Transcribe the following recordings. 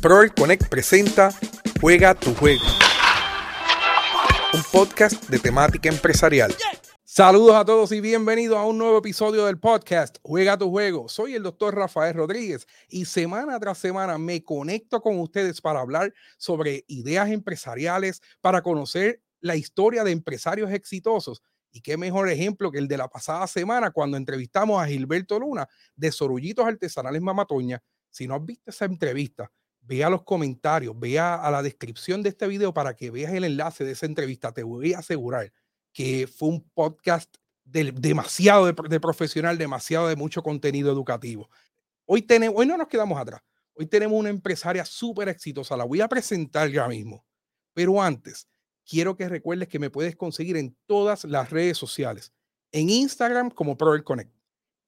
Proel Connect presenta Juega tu juego, un podcast de temática empresarial. Saludos a todos y bienvenidos a un nuevo episodio del podcast Juega tu juego. Soy el doctor Rafael Rodríguez y semana tras semana me conecto con ustedes para hablar sobre ideas empresariales, para conocer la historia de empresarios exitosos. Y qué mejor ejemplo que el de la pasada semana cuando entrevistamos a Gilberto Luna de Sorullitos Artesanales Mamatoña. Si no has visto esa entrevista, vea los comentarios, vea a la descripción de este video para que veas el enlace de esa entrevista. Te voy a asegurar que fue un podcast de, demasiado de, profesional, demasiado de mucho contenido educativo. Hoy, tenemos, hoy no nos quedamos atrás. Hoy tenemos una empresaria súper exitosa. La voy a presentar ya mismo. Pero antes, quiero que recuerdes que me puedes conseguir en todas las redes sociales. En Instagram como Proel Connect,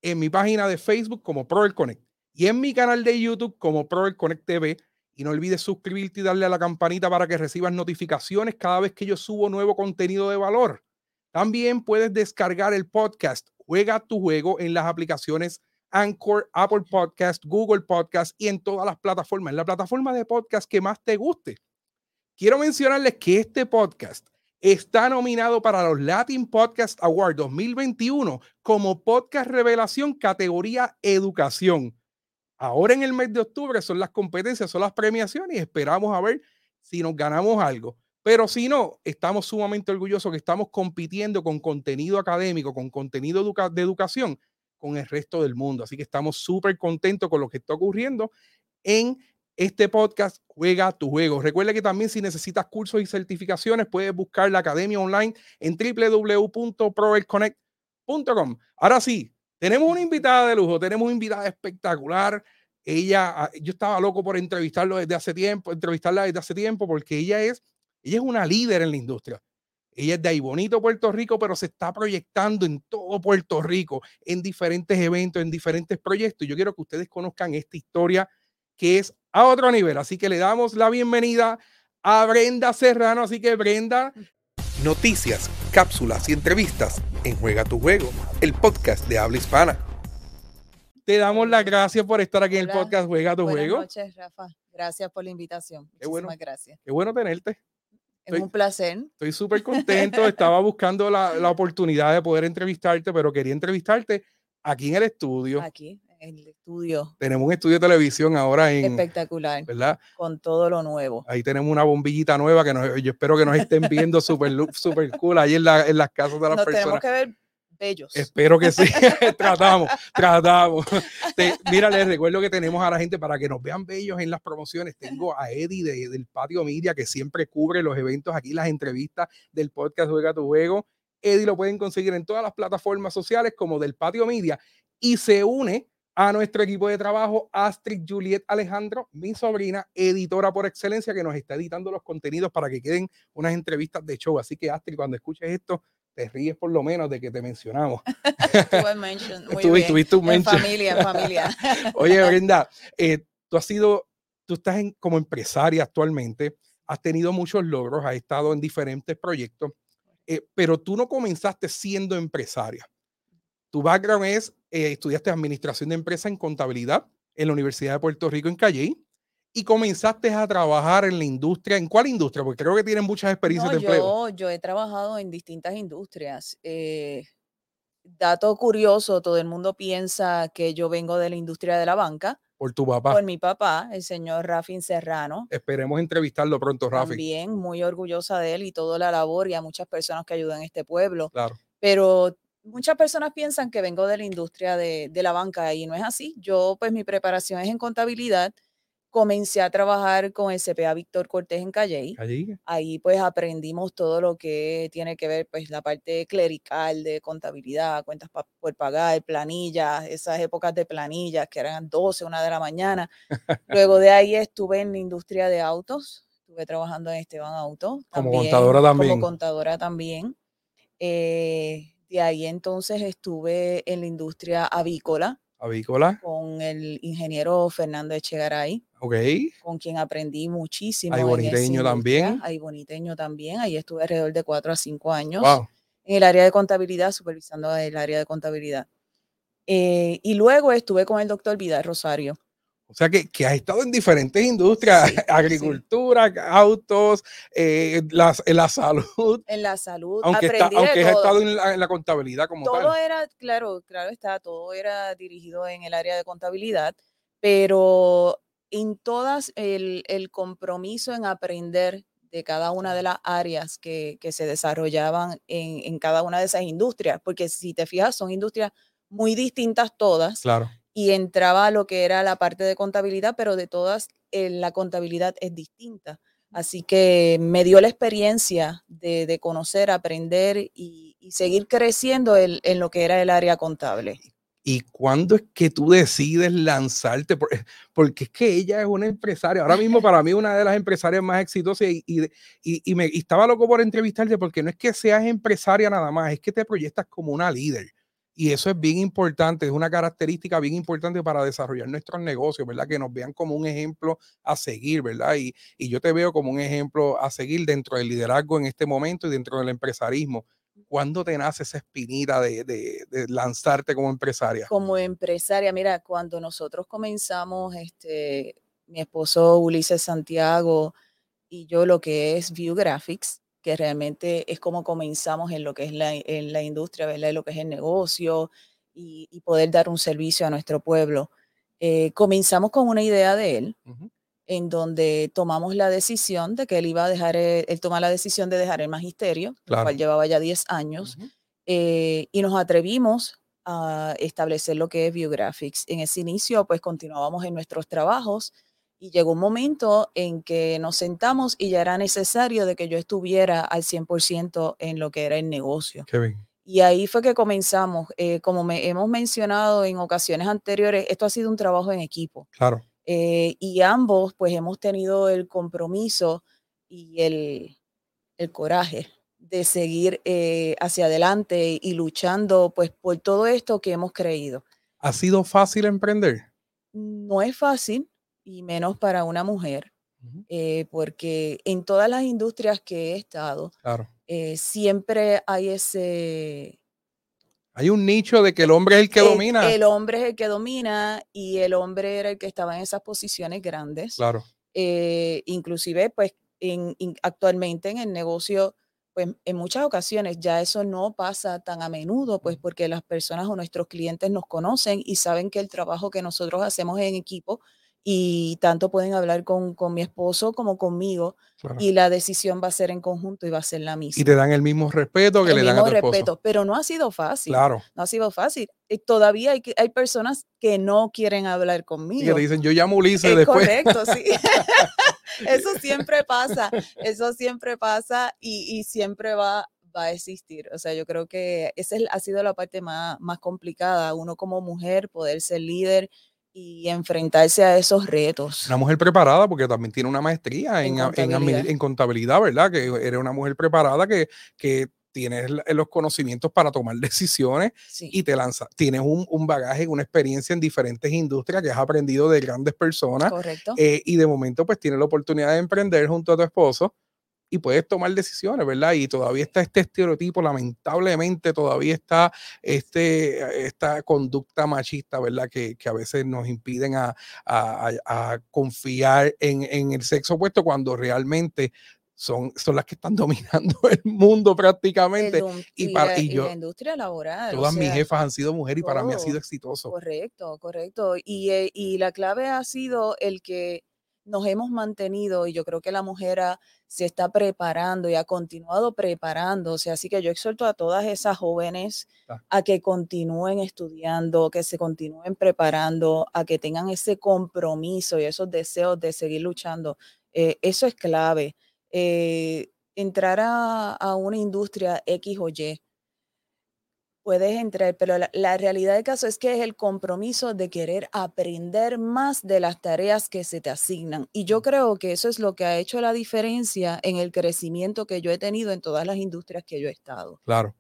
en mi página de Facebook como Proel Connect y en mi canal de YouTube como Proel Connect TV. Y no olvides suscribirte y darle a la campanita para que recibas notificaciones cada vez que yo subo nuevo contenido de valor. También puedes descargar el podcast Juega tu juego en las aplicaciones Anchor, Apple Podcast, Google Podcast y en todas las plataformas, en la plataforma de podcast que más te guste. Quiero mencionarles que este podcast está nominado para los Latin Podcast Award 2021 como podcast revelación categoría educación. Ahora en el mes de octubre son las competencias, son las premiaciones y esperamos a ver si nos ganamos algo. Pero si no, estamos sumamente orgullosos que estamos compitiendo con contenido académico, con contenido de educación con el resto del mundo. Así que estamos súper contentos con lo que está ocurriendo en este podcast Juega tu juego. Recuerda que también si necesitas cursos y certificaciones, puedes buscar la academia online en www.proelconnect.com. Ahora sí, tenemos una invitada de lujo, tenemos una invitada espectacular. Ella, ah, yo estaba loco por entrevistarlo desde hace tiempo, entrevistarla desde hace tiempo, porque ella es, ella es una líder en la industria. Ella es de ahí bonito Puerto Rico, pero se está proyectando en todo Puerto Rico, en diferentes eventos, en diferentes proyectos. Yo quiero que ustedes conozcan esta historia que es a otro nivel. Así que le damos la bienvenida a Brenda Serrano. Así que Brenda. Noticias, cápsulas y entrevistas en Juega tu Juego, el podcast de habla hispana. Te damos las gracias por estar aquí en el podcast Juega tu Juego. Buenas noches, Rafa. Gracias por la invitación. Qué bueno, gracias. Qué bueno tenerte. Es un placer. Estoy súper contento. Estaba buscando la, la, oportunidad de poder entrevistarte, pero quería entrevistarte aquí en el estudio. Aquí, el estudio. Tenemos un estudio de televisión ahora en. Espectacular. ¿Verdad? Con todo lo nuevo. Ahí tenemos una bombillita nueva que yo espero que nos estén viendo súper super cool ahí en, la, en las casas de las nos personas. Tenemos que ver bellos. Espero que sí. tratamos, tratamos. mira, les recuerdo que tenemos a la gente para que nos vean bellos en las promociones. Tengo a Eddie del Patio Media que siempre cubre los eventos aquí, las entrevistas del podcast Juega tu Juego. Eddie lo pueden conseguir en todas las plataformas sociales como del Patio Media y se une a nuestro equipo de trabajo, Astrid Juliet Alejandro, mi sobrina, editora por excelencia, que nos está editando los contenidos para que queden unas entrevistas de show. Así que, Astrid, cuando escuches esto, te ríes por lo menos de que te mencionamos. Tuviste un mention. En familia, en familia. Oye, Brenda, eh, tú has sido, tú estás en, como empresaria actualmente, has tenido muchos logros, has estado en diferentes proyectos, eh, pero tú no comenzaste siendo empresaria. Tu background es, eh, estudiaste administración de empresa en contabilidad en la Universidad de Puerto Rico en Calle y comenzaste a trabajar en la industria. ¿En cuál industria? Porque creo que tienen muchas experiencias de empleo. Yo, yo he trabajado en distintas industrias. Eh, dato curioso, todo el mundo piensa que yo vengo de la industria de la banca. Por tu papá. Por mi papá, el señor Rafin Serrano. Esperemos entrevistarlo pronto, Rafin. También muy orgullosa de él y toda la labor y a muchas personas que ayudan en este pueblo. Claro. Pero muchas personas piensan que vengo de la industria de, la banca y no es así. Yo, pues mi preparación es en contabilidad. Comencé a trabajar con el CPA Víctor Cortés en Calle. Ahí pues aprendimos todo lo que tiene que ver pues la parte clerical de contabilidad, cuentas por pagar, planillas, esas épocas de planillas que eran 12, una de la mañana. Luego de ahí estuve en la industria de autos, estuve trabajando en Esteban Auto. Como contadora también. Como contadora también. Eh, de ahí entonces estuve en la industria avícola. Avícola. Con el ingeniero Fernando Echegaray. Ok. Con quien aprendí muchísimo. Hay boniteño también. Hay boniteño también. Ahí estuve alrededor de cuatro a cinco años. En el área de contabilidad, supervisando el área de contabilidad. Eh, y luego estuve con el doctor Vidal Rosario. O sea que, que has estado en diferentes industrias, agricultura, autos, eh, la, en la salud. En la salud. Aunque, está, aunque has estado en la, contabilidad como todo tal. Todo era, claro, claro está, todo era dirigido en el área de contabilidad, pero en todas el, el compromiso en aprender de cada una de las áreas que, que se desarrollaban en, en, cada una de esas industrias, porque si te fijas, son industrias muy distintas todas. Claro. Y entraba lo que era la parte de contabilidad, pero de todas eh, la contabilidad es distinta. Así que me dio la experiencia de, conocer, aprender y, seguir creciendo en, lo que era el área contable. ¿Y cuándo es que tú decides lanzarte? Porque es que ella es una empresaria. Ahora mismo para mí una de las empresarias más exitosas y, y, me, estaba loco por entrevistarte porque no es que seas empresaria nada más, es que te proyectas como una líder. Y eso es bien importante, es una característica bien importante para desarrollar nuestros negocios, ¿verdad? Que nos vean como un ejemplo a seguir, ¿verdad? Y, y yo te veo como un ejemplo a seguir dentro del liderazgo en este momento y dentro del empresarismo ¿Cuándo te nace esa espinita de, lanzarte como empresaria? Como empresaria, mira, cuando nosotros comenzamos, este, mi esposo Ulises Santiago y yo lo que es View Graphics, que realmente es como comenzamos en lo que es la, en la industria, ¿verdad? En lo que es el negocio y, poder dar un servicio a nuestro pueblo. Eh, comenzamos con una idea de él en donde tomamos la decisión de que él iba a dejar, él, toma la decisión de dejar el magisterio, el cual llevaba ya 10 años, eh, y nos atrevimos a establecer lo que es Biographics. En ese inicio, pues continuábamos en nuestros trabajos y llegó un momento en que nos sentamos y ya era necesario de que yo estuviera al 100% en lo que era el negocio. Y ahí fue que comenzamos. Eh, como me, hemos mencionado en ocasiones anteriores, esto ha sido un trabajo en equipo. Claro. Eh, y ambos pues hemos tenido el compromiso y el, el coraje de seguir eh, hacia adelante y luchando pues por todo esto que hemos creído. ¿Ha sido fácil emprender? No es fácil y menos para una mujer, eh, porque en todas las industrias que he estado, claro. siempre hay ese, hay un nicho de que el hombre es el que domina. El hombre es el que domina y el hombre era el que estaba en esas posiciones grandes. Claro. Eh, inclusive, pues, en, actualmente en el negocio, pues, en muchas ocasiones ya eso no pasa tan a menudo, pues, porque las personas o nuestros clientes nos conocen y saben que el trabajo que nosotros hacemos en equipo y tanto pueden hablar con, con mi esposo como conmigo y la decisión va a ser en conjunto y va a ser la misma. Y te dan el mismo respeto que le dan a tu respeto, pero no ha sido fácil. Claro. No ha sido fácil. Y todavía hay, hay personas que no quieren hablar conmigo. Y que te dicen, yo llamo Ulises después. Correcto, sí. eso siempre pasa, eso siempre pasa y, y siempre va, va a existir. O sea, yo creo que esa ha sido la parte más, más complicada. Uno como mujer, poder ser líder y enfrentarse a esos retos. Una mujer preparada, porque también tiene una maestría en, en, contabilidad. ¿verdad? Que eres una mujer preparada que, que tienes los conocimientos para tomar decisiones y te lanza. Tienes un, un, bagaje, una experiencia en diferentes industrias que has aprendido de grandes personas. Correcto. Eh, y de momento, pues tienes la oportunidad de emprender junto a tu esposo y puedes tomar decisiones, ¿verdad? Y todavía está este estereotipo, lamentablemente todavía está este, esta conducta machista, ¿verdad? Que, que a veces nos impiden a, a, a confiar en, en, el sexo opuesto cuando realmente son, son las que están dominando el mundo prácticamente. y, para, y, yo, la industria laboral. Todas mis jefas han sido mujeres y para mí ha sido exitoso. Correcto, correcto. Y, eh, y la clave ha sido el que nos hemos mantenido y yo creo que la mujer se está preparando y ha continuado preparándose. Así que yo exhorto a todas esas jóvenes a que continúen estudiando, que se continúen preparando, a que tengan ese compromiso y esos deseos de seguir luchando. Eh, eso es clave. Eh, entrar a, a una industria X o Y puedes entrar, pero la, realidad del caso es que es el compromiso de querer aprender más de las tareas que se te asignan. Y yo creo que eso es lo que ha hecho la diferencia en el crecimiento que yo he tenido en todas las industrias que yo he estado. Claro.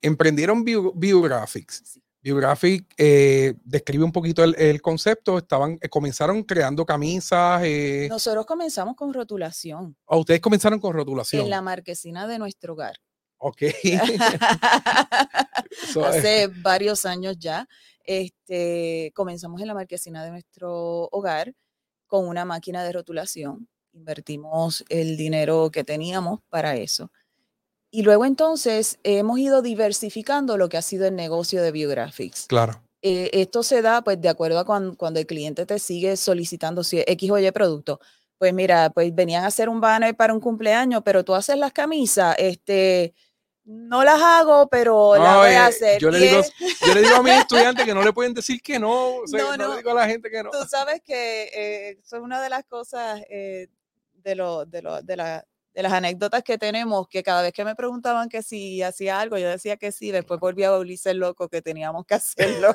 Emprendieron Biographics. Biographic eh, describe un poquito el, concepto. Estaban, eh, comenzaron creando camisas. Eh. Nosotros comenzamos con rotulación. ¿O ustedes comenzaron con rotulación? En la marquesina de nuestro hogar. Ok. Hace varios años ya. Este, comenzamos en la marquesina de nuestro hogar con una máquina de rotulación. Invertimos el dinero que teníamos para eso. Y luego entonces hemos ido diversificando lo que ha sido el negocio de Biographics. Claro. Eh, esto se da pues de acuerdo a cuando, cuando, el cliente te sigue solicitando si X o Y producto. Pues mira, pues venían a hacer un banner para un cumpleaños, pero tú haces las camisas, este, no las hago, pero las voy a eh, hacer. Yo le, digo, yo le, digo, a mis estudiantes que no le pueden decir que no. no, no, le digo a la gente que no. Tú sabes que eh, son una de las cosas eh, de, lo, de, lo, de, la, de las anécdotas que tenemos, que cada vez que me preguntaban que si hacía algo, yo decía que sí, después volví a volverse loco que teníamos que hacerlo.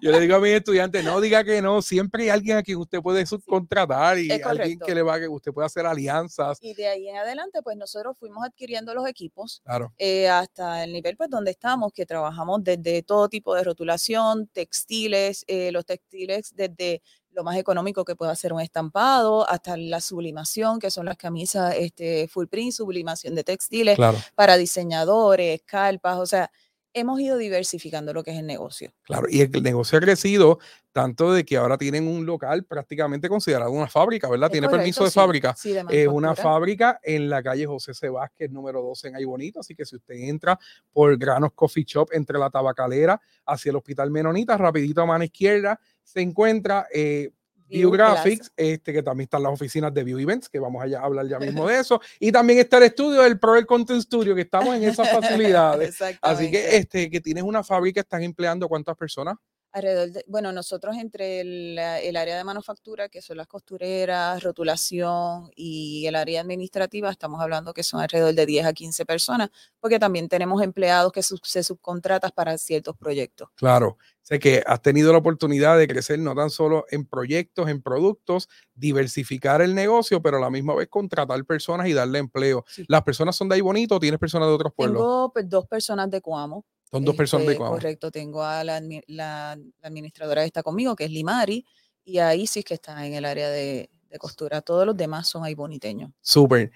yo le digo a mis estudiantes, no diga que no, siempre hay alguien a quien usted puede subcontratar y alguien que le va, que usted puede hacer alianzas. Y de ahí en adelante, pues nosotros fuimos adquiriendo los equipos eh, hasta el nivel pues donde estamos, que trabajamos desde todo tipo de rotulación, textiles, eh, los textiles desde lo más económico que puede hacer un estampado, hasta la sublimación, que son las camisas este, full print, sublimación de textiles para diseñadores, calpas, o sea, hemos ido diversificando lo que es el negocio. Claro, y el negocio ha crecido tanto de que ahora tienen un local prácticamente considerado una fábrica, ¿verdad? Tiene permiso de fábrica. es una fábrica en la calle José C. Vázquez, número 12 en Aybonito. Así que si usted entra por Granos Coffee Shop entre la tabacalera hacia el Hospital Menonita, rapidito a mano izquierda, se encuentra eh, Graphics, este, que también están las oficinas de View Events, que vamos a hablar ya mismo de eso. Y también está el estudio del Pro Content Studio, que estamos en esas facilidades. Así que, este, que tienes una fábrica, están empleando cuántas personas? Alrededor de, bueno, nosotros entre el, el, área de manufactura, que son las costureras, rotulación y el área administrativa, estamos hablando que son alrededor de 10 a 15 personas, porque también tenemos empleados que se subcontratas para ciertos proyectos. Claro, sé que has tenido la oportunidad de crecer no tan solo en proyectos, en productos, diversificar el negocio, pero a la misma vez contratar personas y darle empleo. ¿Las personas son de ahí bonito o tienes personas de otros pueblos? Tengo pues, dos personas de Cuamo son dos personas de este, Correcto, tengo a la, administradora que está conmigo, que es Limari, y a Isis, que está en el área de, costura. Todos los demás son ahí boniteños. Súper.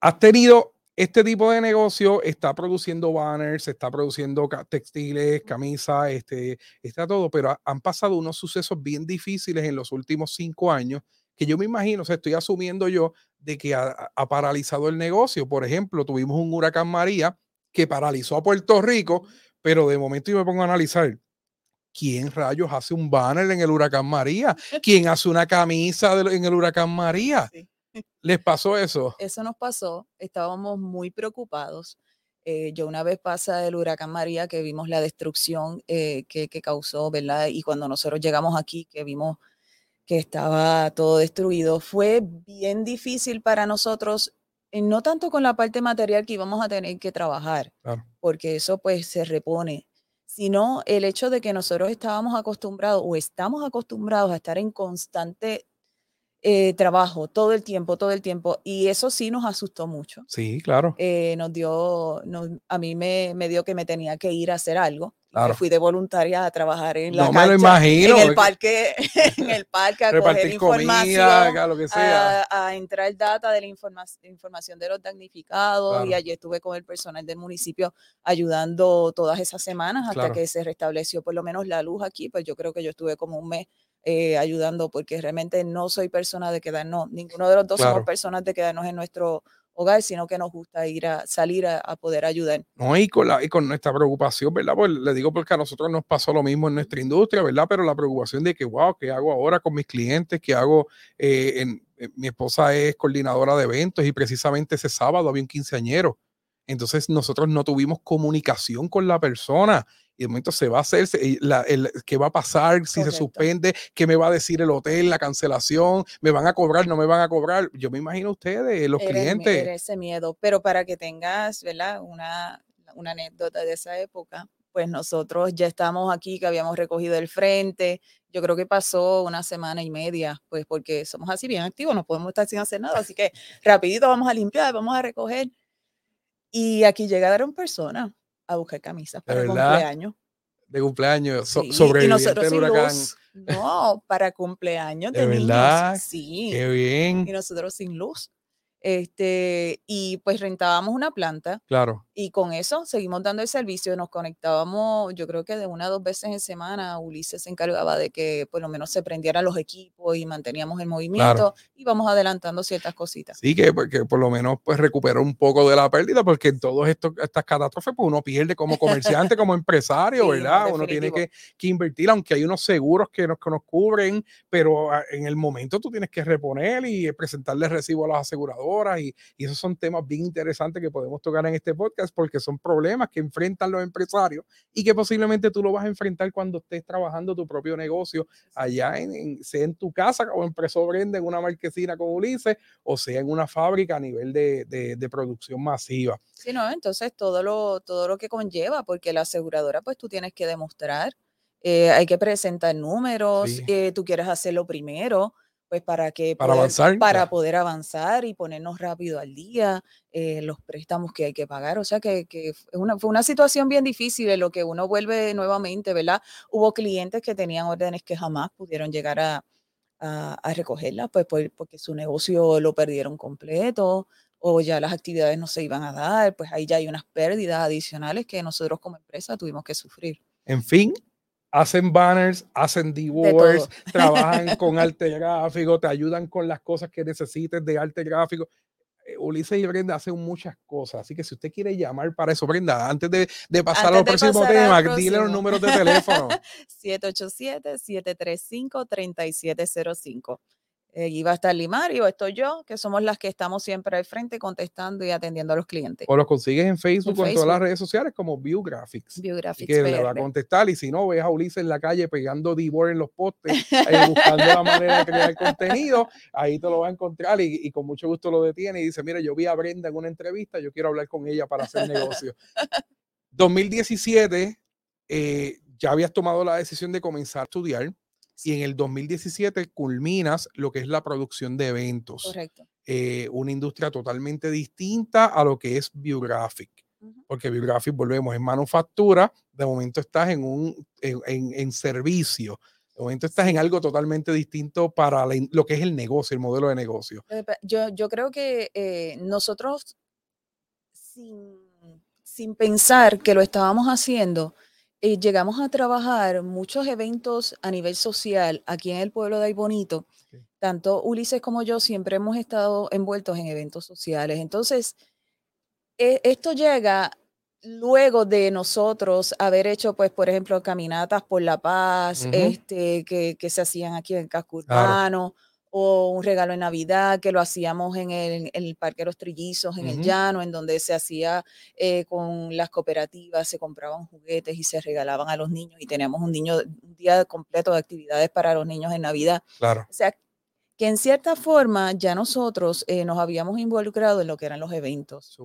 Has tenido este tipo de negocio, está produciendo banners, está produciendo textiles, camisas, este, está todo, pero han pasado unos sucesos bien difíciles en los últimos cinco años que yo me imagino, o sea, estoy asumiendo yo de que ha, ha paralizado el negocio. Por ejemplo, tuvimos un huracán María que paralizó a Puerto Rico, pero de momento yo me pongo a analizar. ¿Quién rayos hace un banner en el huracán María? ¿Quién hace una camisa en el huracán María? ¿Les pasó eso? Eso nos pasó. Estábamos muy preocupados. Eh, yo una vez pasa el huracán María que vimos la destrucción eh, que, que, causó, ¿verdad? Y cuando nosotros llegamos aquí, que vimos que estaba todo destruido, fue bien difícil para nosotros no tanto con la parte material que íbamos a tener que trabajar, porque eso pues se repone, sino el hecho de que nosotros estábamos acostumbrados o estamos acostumbrados a estar en constante eh, trabajo todo el tiempo, todo el tiempo. Y eso sí nos asustó mucho. Sí, claro. Eh, nos dio, a mí me, me, dio que me tenía que ir a hacer algo. Fui de voluntaria a trabajar en la no imagino, en el parque, en el parque a coger información, lo que sea. A, entrar data de la información de los damnificados y allí estuve con el personal del municipio ayudando todas esas semanas hasta que se restableció por lo menos la luz aquí, pues yo creo que yo estuve como un mes eh, ayudando, porque realmente no soy persona de quedarnos, ninguno de los dos somos personas de quedarnos en nuestro hogar, sino que nos gusta ir a salir a, poder ayudar. No, y con, la, y con nuestra preocupación, ¿verdad? Pues le digo porque a nosotros nos pasó lo mismo en nuestra industria, ¿verdad? Pero la preocupación de que, wow, ¿qué hago ahora con mis clientes? ¿Qué hago? Eh, en, eh, mi esposa es coordinadora de eventos y precisamente ese sábado había un quinceañero. Entonces nosotros no tuvimos comunicación con la persona y de momento se va a hacer, el, qué va a pasar si se suspende, qué me va a decir el hotel, la cancelación, me van a cobrar, no me van a cobrar. Yo me imagino ustedes, los clientes. Era ese miedo, pero para que tengas, ¿verdad? Una, una anécdota de esa época, pues nosotros ya estamos aquí, que habíamos recogido el frente. Yo creo que pasó una semana y media, pues porque somos así bien activos, no podemos estar sin hacer nada. Así que rapidito vamos a limpiar, vamos a recoger. Y aquí llegaron personas a buscar camisas para el cumpleaños. De cumpleaños, sobre el huracán. No, para cumpleaños de, verdad. Sí. Qué bien. Y nosotros sin luz. Este, y pues rentábamos una planta. Claro. Y con eso seguimos dando el servicio. Nos conectábamos, yo creo que de una a dos veces en semana, Ulises se encargaba de que por lo menos se prendieran los equipos y manteníamos el movimiento y vamos adelantando ciertas cositas. Sí, que, pues, que por lo menos pues recuperó un poco de la pérdida, porque en todas estas catástrofes pues uno pierde como comerciante, como empresario, ¿verdad? Uno tiene que, que, invertir, aunque hay unos seguros que nos, que nos cubren, pero ah, en el momento tú tienes que reponer y presentarle recibo a las aseguradoras y, esos son temas bien interesantes que podemos tocar en este podcast porque son problemas que enfrentan los empresarios y que posiblemente tú lo vas a enfrentar cuando estés trabajando tu propio negocio allá en, sea en tu casa como empresa Brenda en una marquesina con Ulises o sea en una fábrica a nivel de, de, producción masiva. Sí, no, entonces todo lo, todo lo que conlleva, porque la aseguradora pues tú tienes que demostrar, eh, hay que presentar números, eh, tú quieres hacerlo primero, pues para que para avanzar para poder avanzar y ponernos rápido al día eh, los préstamos que hay que pagar. O sea que, una, fue una situación bien difícil en lo que uno vuelve nuevamente verdad hubo clientes que tenían órdenes que jamás pudieron llegar a, a, recogerlas pues porque su negocio lo perdieron completo o ya las actividades no se iban a dar pues ahí ya hay unas pérdidas adicionales que nosotros como empresa tuvimos que sufrir. En fin hacen banners, hacen divorce, trabajan con arte gráfico, te ayudan con las cosas que necesites de arte gráfico. Eh, Ulises y Brenda hacen muchas cosas, así que si usted quiere llamar para eso, Brenda, antes de, pasar al próximo tema, dile los números de teléfono. 787-735-3705. Eh, iba a estar Limario, estoy yo, que somos las que estamos siempre al frente contestando y atendiendo a los clientes. O los consigues en Facebook o en todas las redes sociales como Viewgraphics. Viewgraphics. Que le va a contestar y si no, ves a Ulises en la calle pegando divor en los postes, eh, buscando la manera de crear contenido, ahí te lo va a encontrar y, con mucho gusto lo detiene y dice, mira, yo vi a Brenda en una entrevista, yo quiero hablar con ella para hacer negocio. 2017, eh, ya habías tomado la decisión de comenzar a estudiar y en el 2017 culminas lo que es la producción de eventos. Correcto. Eh, una industria totalmente distinta a lo que es Biographic. Porque Biographic, volvemos, en manufactura, de momento estás en un en, servicio. De momento estás en algo totalmente distinto para lo que es el negocio, el modelo de negocio. Yo, yo creo que eh, nosotros, sin, sin pensar que lo estábamos haciendo, eh, llegamos a trabajar muchos eventos a nivel social aquí en el pueblo de Aybonito. Tanto Ulises como yo siempre hemos estado envueltos en eventos sociales. Entonces, e, esto llega luego de nosotros haber hecho, pues, por ejemplo, caminatas por la paz, este, que, que, se hacían aquí en Casco Urbano o un regalo en Navidad que lo hacíamos en el, Parque de los Trillizos, en el Llano, en donde se hacía eh, con las cooperativas, se compraban juguetes y se regalaban a los niños y teníamos un, niño, un día completo de actividades para los niños en Navidad. Claro. O sea, que en cierta forma ya nosotros eh, nos habíamos involucrado en lo que eran los eventos.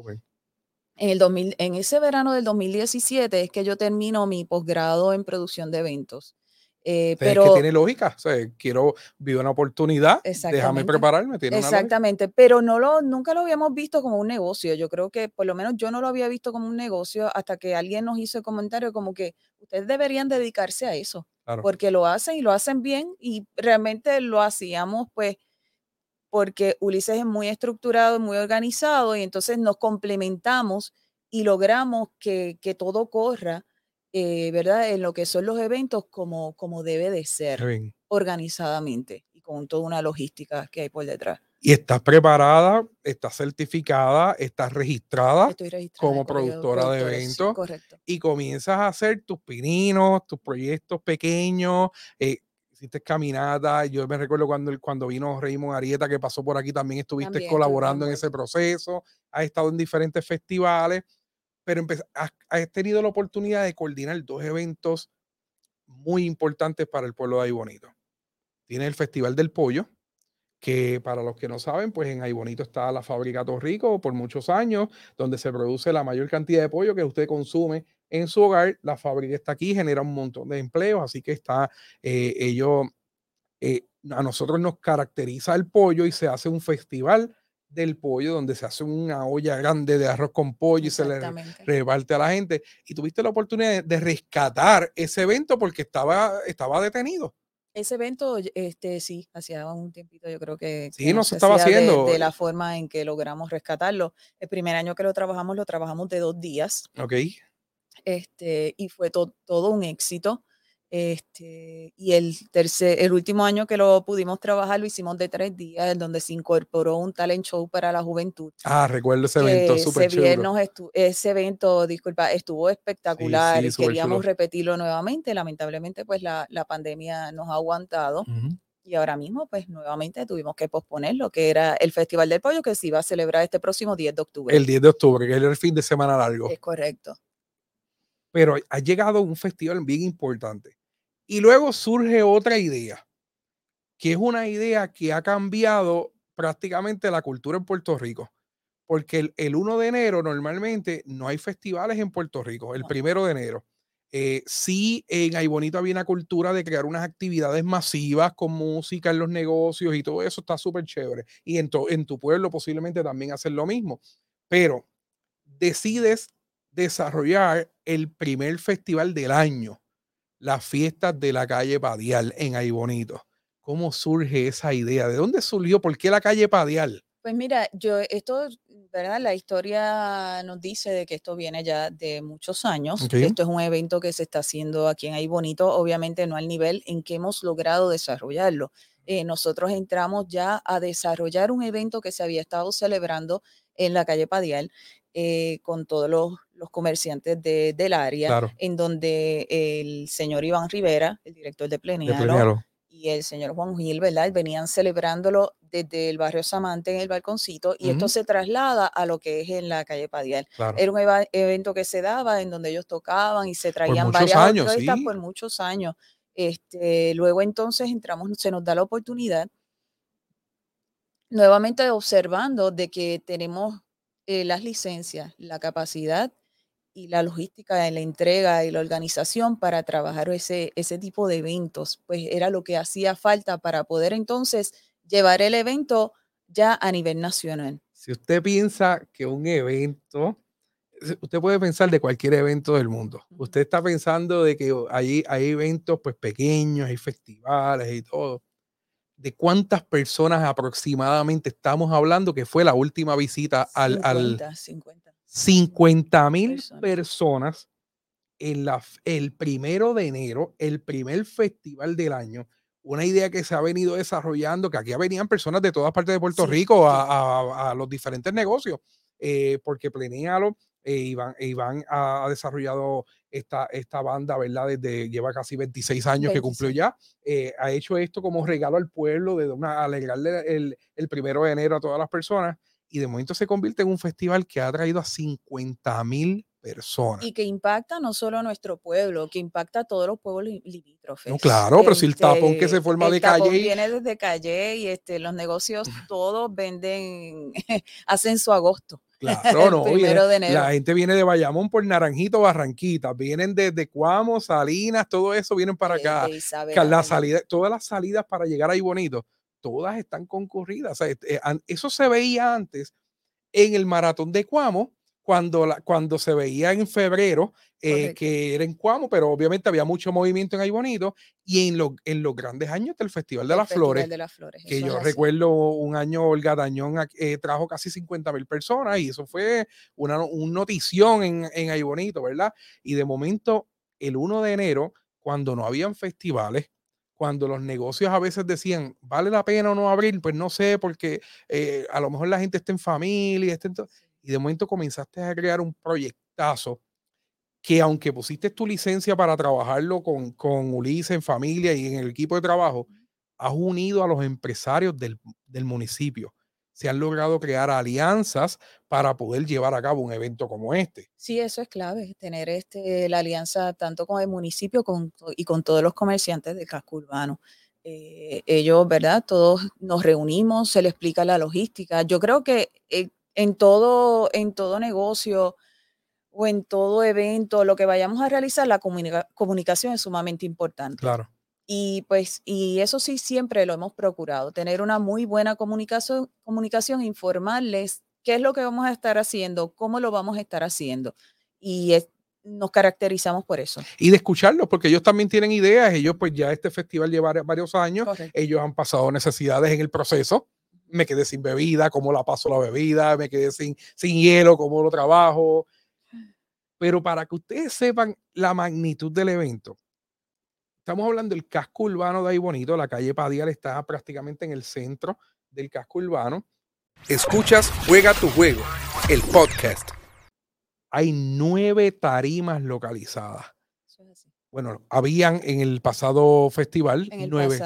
En, el 2000, en ese verano del 2017 es que yo termino mi posgrado en producción de eventos. Eh, pero es que tiene lógica, o sea, quiero vivir una oportunidad, déjame prepararme. Tiene exactamente, pero no lo, nunca lo habíamos visto como un negocio. Yo creo que por lo menos yo no lo había visto como un negocio hasta que alguien nos hizo el comentario como que ustedes deberían dedicarse a eso, porque lo hacen y lo hacen bien y realmente lo hacíamos pues porque Ulises es muy estructurado, muy organizado y entonces nos complementamos y logramos que, que todo corra eh, ¿verdad? En lo que son los eventos como, como debe de ser, organizadamente y con toda una logística que hay por detrás. Y estás preparada, estás certificada, estás registrada, como productora de eventos. Y comienzas a hacer tus pininos, tus proyectos pequeños. Eh, hiciste caminata. Yo me recuerdo cuando, cuando vino Raymond Arieta, que pasó por aquí, también estuviste colaborando en ese proceso. Has estado en diferentes festivales pero has, tenido la oportunidad de coordinar dos eventos muy importantes para el pueblo de Aybonito. Tiene el Festival del Pollo, que para los que no saben, pues en Aybonito está la fábrica Torrico por muchos años, donde se produce la mayor cantidad de pollo que usted consume en su hogar. La fábrica está aquí, genera un montón de empleos, así que está eh, ello, eh, a nosotros nos caracteriza el pollo y se hace un festival del pollo, donde se hace una olla grande de arroz con pollo y se le reparte a la gente. Y tuviste la oportunidad de, rescatar ese evento porque estaba, estaba detenido. Ese evento, este, sí, hacía un tiempito, yo creo que. Sí, no se estaba haciendo. De, la forma en que logramos rescatarlo. El primer año que lo trabajamos, lo trabajamos de dos días. Ok. Este, y fue todo un éxito. Este, y el tercer, el último año que lo pudimos trabajar lo hicimos de tres días, en donde se incorporó un talent show para la juventud. Ah, recuerdo ese evento, súper ese, ese evento, disculpa, estuvo espectacular y queríamos repetirlo nuevamente. Lamentablemente, pues la, la pandemia nos ha aguantado. Y ahora mismo, pues nuevamente tuvimos que posponer lo que era el Festival del Pollo, que se iba a celebrar este próximo 10 de octubre. El 10 de octubre, que es el fin de semana largo. Es correcto. Pero ha llegado un festival bien importante y luego surge otra idea, que es una idea que ha cambiado prácticamente la cultura en Puerto Rico. Porque el, 1 de enero normalmente no hay festivales en Puerto Rico, el primero de enero. Eh, sí, en Ay Bonito había una cultura de crear unas actividades masivas con música en los negocios y todo eso está súper chévere. Y en, en tu pueblo posiblemente también hacen lo mismo. Pero decides desarrollar el primer festival del año las fiestas de la calle Padial en Ahí Bonito. ¿Cómo surge esa idea? ¿De dónde surgió? ¿Por qué la calle Padial? Pues mira, yo esto, ¿verdad? La historia nos dice de que esto viene ya de muchos años. Esto es un evento que se está haciendo aquí en Ahí Bonito, obviamente no al nivel en que hemos logrado desarrollarlo. Eh, nosotros entramos ya a desarrollar un evento que se había estado celebrando en la calle Padial eh, con todos los los comerciantes de, del área, en donde el señor Iván Rivera, el director de Plenialo, y el señor Juan Gil, ¿verdad? Venían celebrándolo desde el barrio Samante en el balconcito y esto se traslada a lo que es en la calle Padial. Era un evento que se daba en donde ellos tocaban y se traían varias años, por muchos años. Este, luego entonces entramos, se nos da la oportunidad nuevamente observando de que tenemos eh, las licencias, la capacidad y la logística en la entrega y la organización para trabajar ese, ese tipo de eventos, pues era lo que hacía falta para poder entonces llevar el evento ya a nivel nacional. Si usted piensa que un evento, usted puede pensar de cualquier evento del mundo. Usted está pensando de que hay, hay eventos pues pequeños, hay festivales y todo. ¿De cuántas personas aproximadamente estamos hablando que fue la última visita al... al 50. 50 mil personas en la, el primero de enero, el primer festival del año. Una idea que se ha venido desarrollando, que aquí venían personas de todas partes de Puerto Rico a, los diferentes negocios, eh, porque Plenéalo, eh, Iván, Iván ha, desarrollado esta, esta banda, ¿verdad? Desde lleva casi 26 años que cumplió ya. Eh, ha hecho esto como regalo al pueblo, de una, alegrarle el, el primero de enero a todas las personas y de momento se convierte en un festival que ha traído a 50 mil personas. Y que impacta no solo a nuestro pueblo, que impacta a todos los pueblos limítrofes. claro, pero si el tapón que se este, forma de calle. Viene desde calle y este, los negocios todos venden, hacen su agosto. Claro, no, la gente viene de Bayamón por Naranjito, Barranquita, vienen desde Cuamo, Salinas, todo eso vienen para acá. La salida, todas las salidas para llegar ahí bonito todas están concurridas. Este, eh, eso se veía antes en el maratón de Cuamo, cuando, cuando se veía en febrero, eh, que era en Cuamo, pero obviamente había mucho movimiento en Ahí Bonito, y en, en los grandes años del Festival de, las, Flores, que yo recuerdo un año Olga Dañón eh, trajo casi 50 mil personas, y eso fue una, notición en, en Ahí Bonito, ¿verdad? Y de momento, el 1 de enero, cuando no habían festivales, cuando los negocios a veces decían, ¿vale la pena o no abrir? Pues no sé, porque eh, a lo mejor la gente está en familia, está y de momento comenzaste a crear un proyectazo que aunque pusiste tu licencia para trabajarlo con, con Ulises en familia y en el equipo de trabajo, has unido a los empresarios del, del municipio se han logrado crear alianzas para poder llevar a cabo un evento como este. Sí, eso es clave, tener este, la alianza tanto con el municipio y con todos los comerciantes del casco urbano. Eh, ellos, ¿verdad? Todos nos reunimos, se les explica la logística. Yo creo que eh, en, todo, en todo negocio o en todo evento, lo que vayamos a realizar, la comunicación es sumamente importante. Claro. Y pues, y eso sí siempre lo hemos procurado, tener una muy buena comunicación, comunicación, informarles qué es lo que vamos a estar haciendo, cómo lo vamos a estar haciendo. Y nos caracterizamos por eso. Y de escucharlos, porque ellos también tienen ideas, ellos pues ya este festival lleva varios años, ellos han pasado necesidades en el proceso, me quedé sin bebida, cómo la paso la bebida, me quedé sin, sin hielo, cómo lo trabajo. Pero para que ustedes sepan la magnitud del evento, estamos hablando del casco urbano de ahí bonito, la calle Padial está prácticamente en el centro del casco urbano. Escuchas Juega tu juego, el podcast hay nueve tarimas localizadas. Bueno, habían en el pasado festival nueve.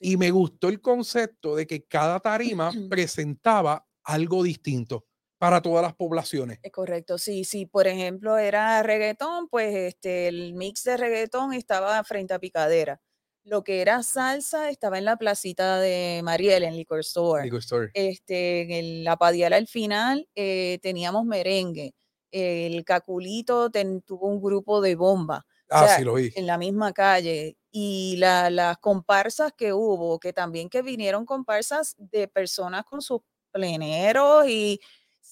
Y me gustó el concepto de que cada tarima presentaba algo distinto para todas las poblaciones. Es correcto, sí, sí. Por ejemplo, era reggaetón, pues este, el mix de reggaetón estaba frente a Picadera. Lo que era salsa estaba en la placita de Mariel, en Liquor Store. Liquor Store. Este, en la Padiala al final eh, teníamos merengue el Caculito tuvo un grupo de bomba. Ah, sí, lo vi. En la misma calle. Y las comparsas que hubo, que también que vinieron comparsas de personas con sus pleneros y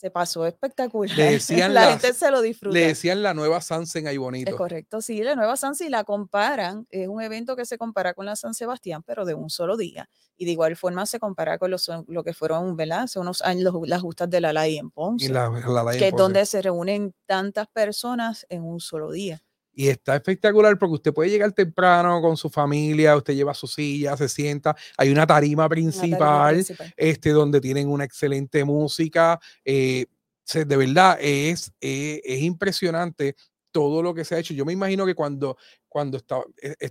se pasó espectacular. la, gente se lo disfrutó. Le decían la nueva Sansen ahí bonito. Es correcto, sí, la nueva Sansen la comparan, es un evento que se compara con la San Sebastián, pero de un solo día. Y de igual forma se compara con los, lo que fueron, ¿verdad? Hace unos años las justas de la ley en Ponce. que es donde se reúnen tantas personas en un solo día. Y está espectacular porque usted puede llegar temprano con su familia, usted lleva su silla, se sienta, hay una tarima principal, Este, donde tienen una excelente música. Eh, de verdad es, eh, es impresionante todo lo que se ha hecho. Yo me imagino que cuando, cuando estaba, eh,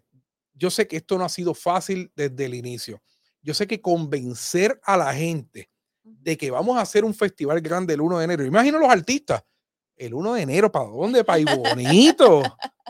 yo sé que esto no ha sido fácil desde el inicio. Yo sé que convencer a la gente de que vamos a hacer un festival grande el 1 de enero, imagino los artistas, el 1 de enero, ¿para dónde? Para ahí bonito.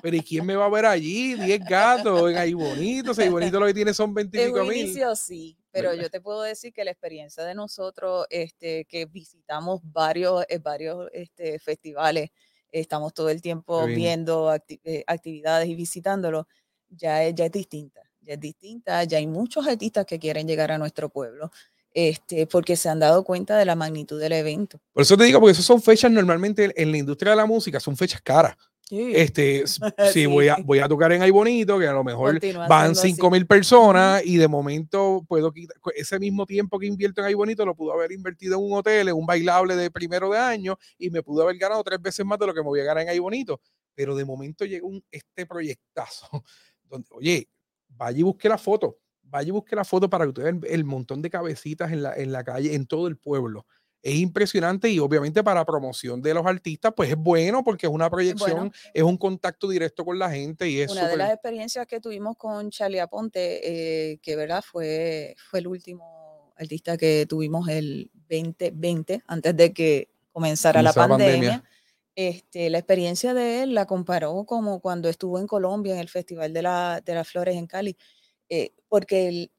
Pero ¿y quién me va a ver allí? 10 gatos en ahí bonito. Si ahí bonito lo que tiene son 25 mil. inicio sí, pero yo te puedo decir que la experiencia de nosotros, este, que visitamos varios, eh, varios este, festivales, estamos todo el tiempo viendo eh, actividades y visitándolos, ya ya es distinta. Ya es distinta, ya hay muchos artistas que quieren llegar a nuestro pueblo este, porque se han dado cuenta de la magnitud del evento. Por eso te digo, porque esas son fechas normalmente en la industria de la música, son fechas caras. Este, si voy, a, voy a tocar en Ay Bonito, que a lo mejor van 5 mil personas y de momento puedo quitar ese mismo tiempo que invierto en Ay Bonito, lo pudo haber invertido en un hotel, en un bailable de primero de año y me pudo haber ganado tres veces más de lo que me voy a ganar en Ay Bonito. Pero de momento llegó un, este proyectazo donde, oye, vaya y busque la foto vaya y busque la foto para que ustedes vean el montón de cabecitas en la, en la calle, en todo el pueblo. Es impresionante y obviamente para promoción de los artistas, pues es bueno porque es una proyección, es un contacto directo con la gente y es Una de las experiencias que tuvimos con Charlie Aponte, eh, que verdad fue, fue el último artista que tuvimos el 2020, antes de que comenzara la pandemia. Este, la experiencia de él la comparó como cuando estuvo en Colombia en el Festival de, la, de las Flores en Cali eh, porque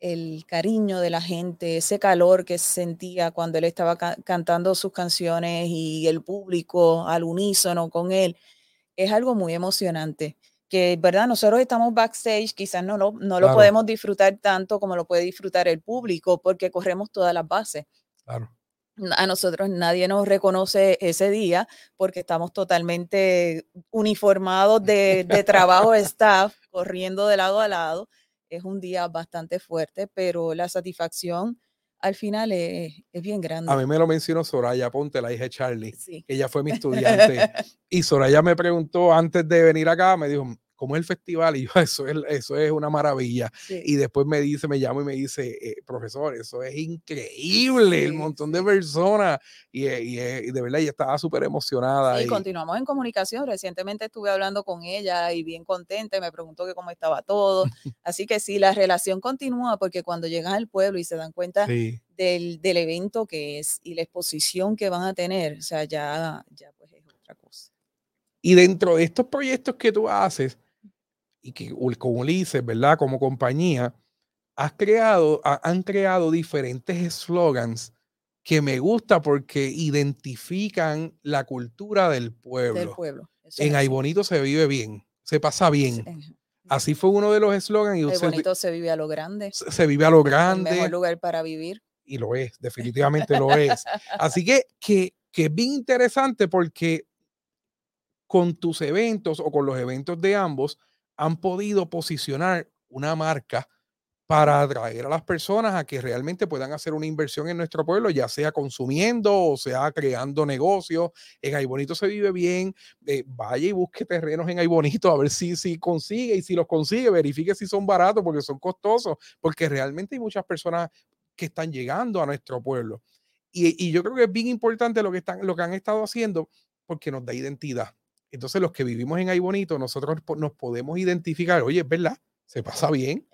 el, cariño de la gente, ese calor que se sentía cuando él estaba cantando sus canciones y el público al unísono con él, es algo muy emocionante. Que, ¿verdad? Nosotros estamos backstage, quizás no lo, no lo podemos disfrutar tanto como lo puede disfrutar el público, porque corremos todas las bases. A nosotros nadie nos reconoce ese día porque estamos totalmente uniformados de, de trabajo staff, corriendo de lado a lado es un día bastante fuerte, pero la satisfacción al final es, bien grande. A mí me lo mencionó Soraya Ponte, la hija de Charlie, que ella fue mi estudiante. y Soraya me preguntó antes de venir acá, me dijo, como es el festival, y yo, eso es, eso es una maravilla. Y después me dice, me llama y me dice, eh, profesor, eso es increíble, el montón de personas, y, eh, eh, y, de verdad ella estaba súper emocionada. y, continuamos en comunicación, recientemente estuve hablando con ella y bien contenta, y me preguntó que cómo estaba todo, así que sí, la relación continúa, porque cuando llegan al pueblo y se dan cuenta del, del, evento que es y la exposición que van a tener, o sea, ya, ya pues es otra cosa. Y dentro de estos proyectos que tú haces, y que con Ulises, ¿verdad? Como compañía, has creado, han creado diferentes slogans que me gusta porque identifican la cultura del pueblo. Del pueblo. En Ay Bonito se vive bien, se pasa bien. Así fue uno de los eslogans. Bonito se vive a lo grande. Se, vive a lo grande. El mejor lugar para vivir. Y lo es, definitivamente lo es. Así que, que, que es bien interesante porque con tus eventos o con los eventos de ambos han podido posicionar una marca para atraer a las personas a que realmente puedan hacer una inversión en nuestro pueblo, ya sea consumiendo o sea creando negocios. En Aybonito se vive bien. Eh, vaya y busque terrenos en Aybonito a ver si, si consigue y si los consigue, verifique si son baratos porque son costosos, porque realmente hay muchas personas que están llegando a nuestro pueblo. Y, y yo creo que es bien importante lo que, están, lo que han estado haciendo porque nos da identidad. Entonces los que vivimos en Aybonito, nosotros nos podemos identificar, oye, es verdad se pasa bien.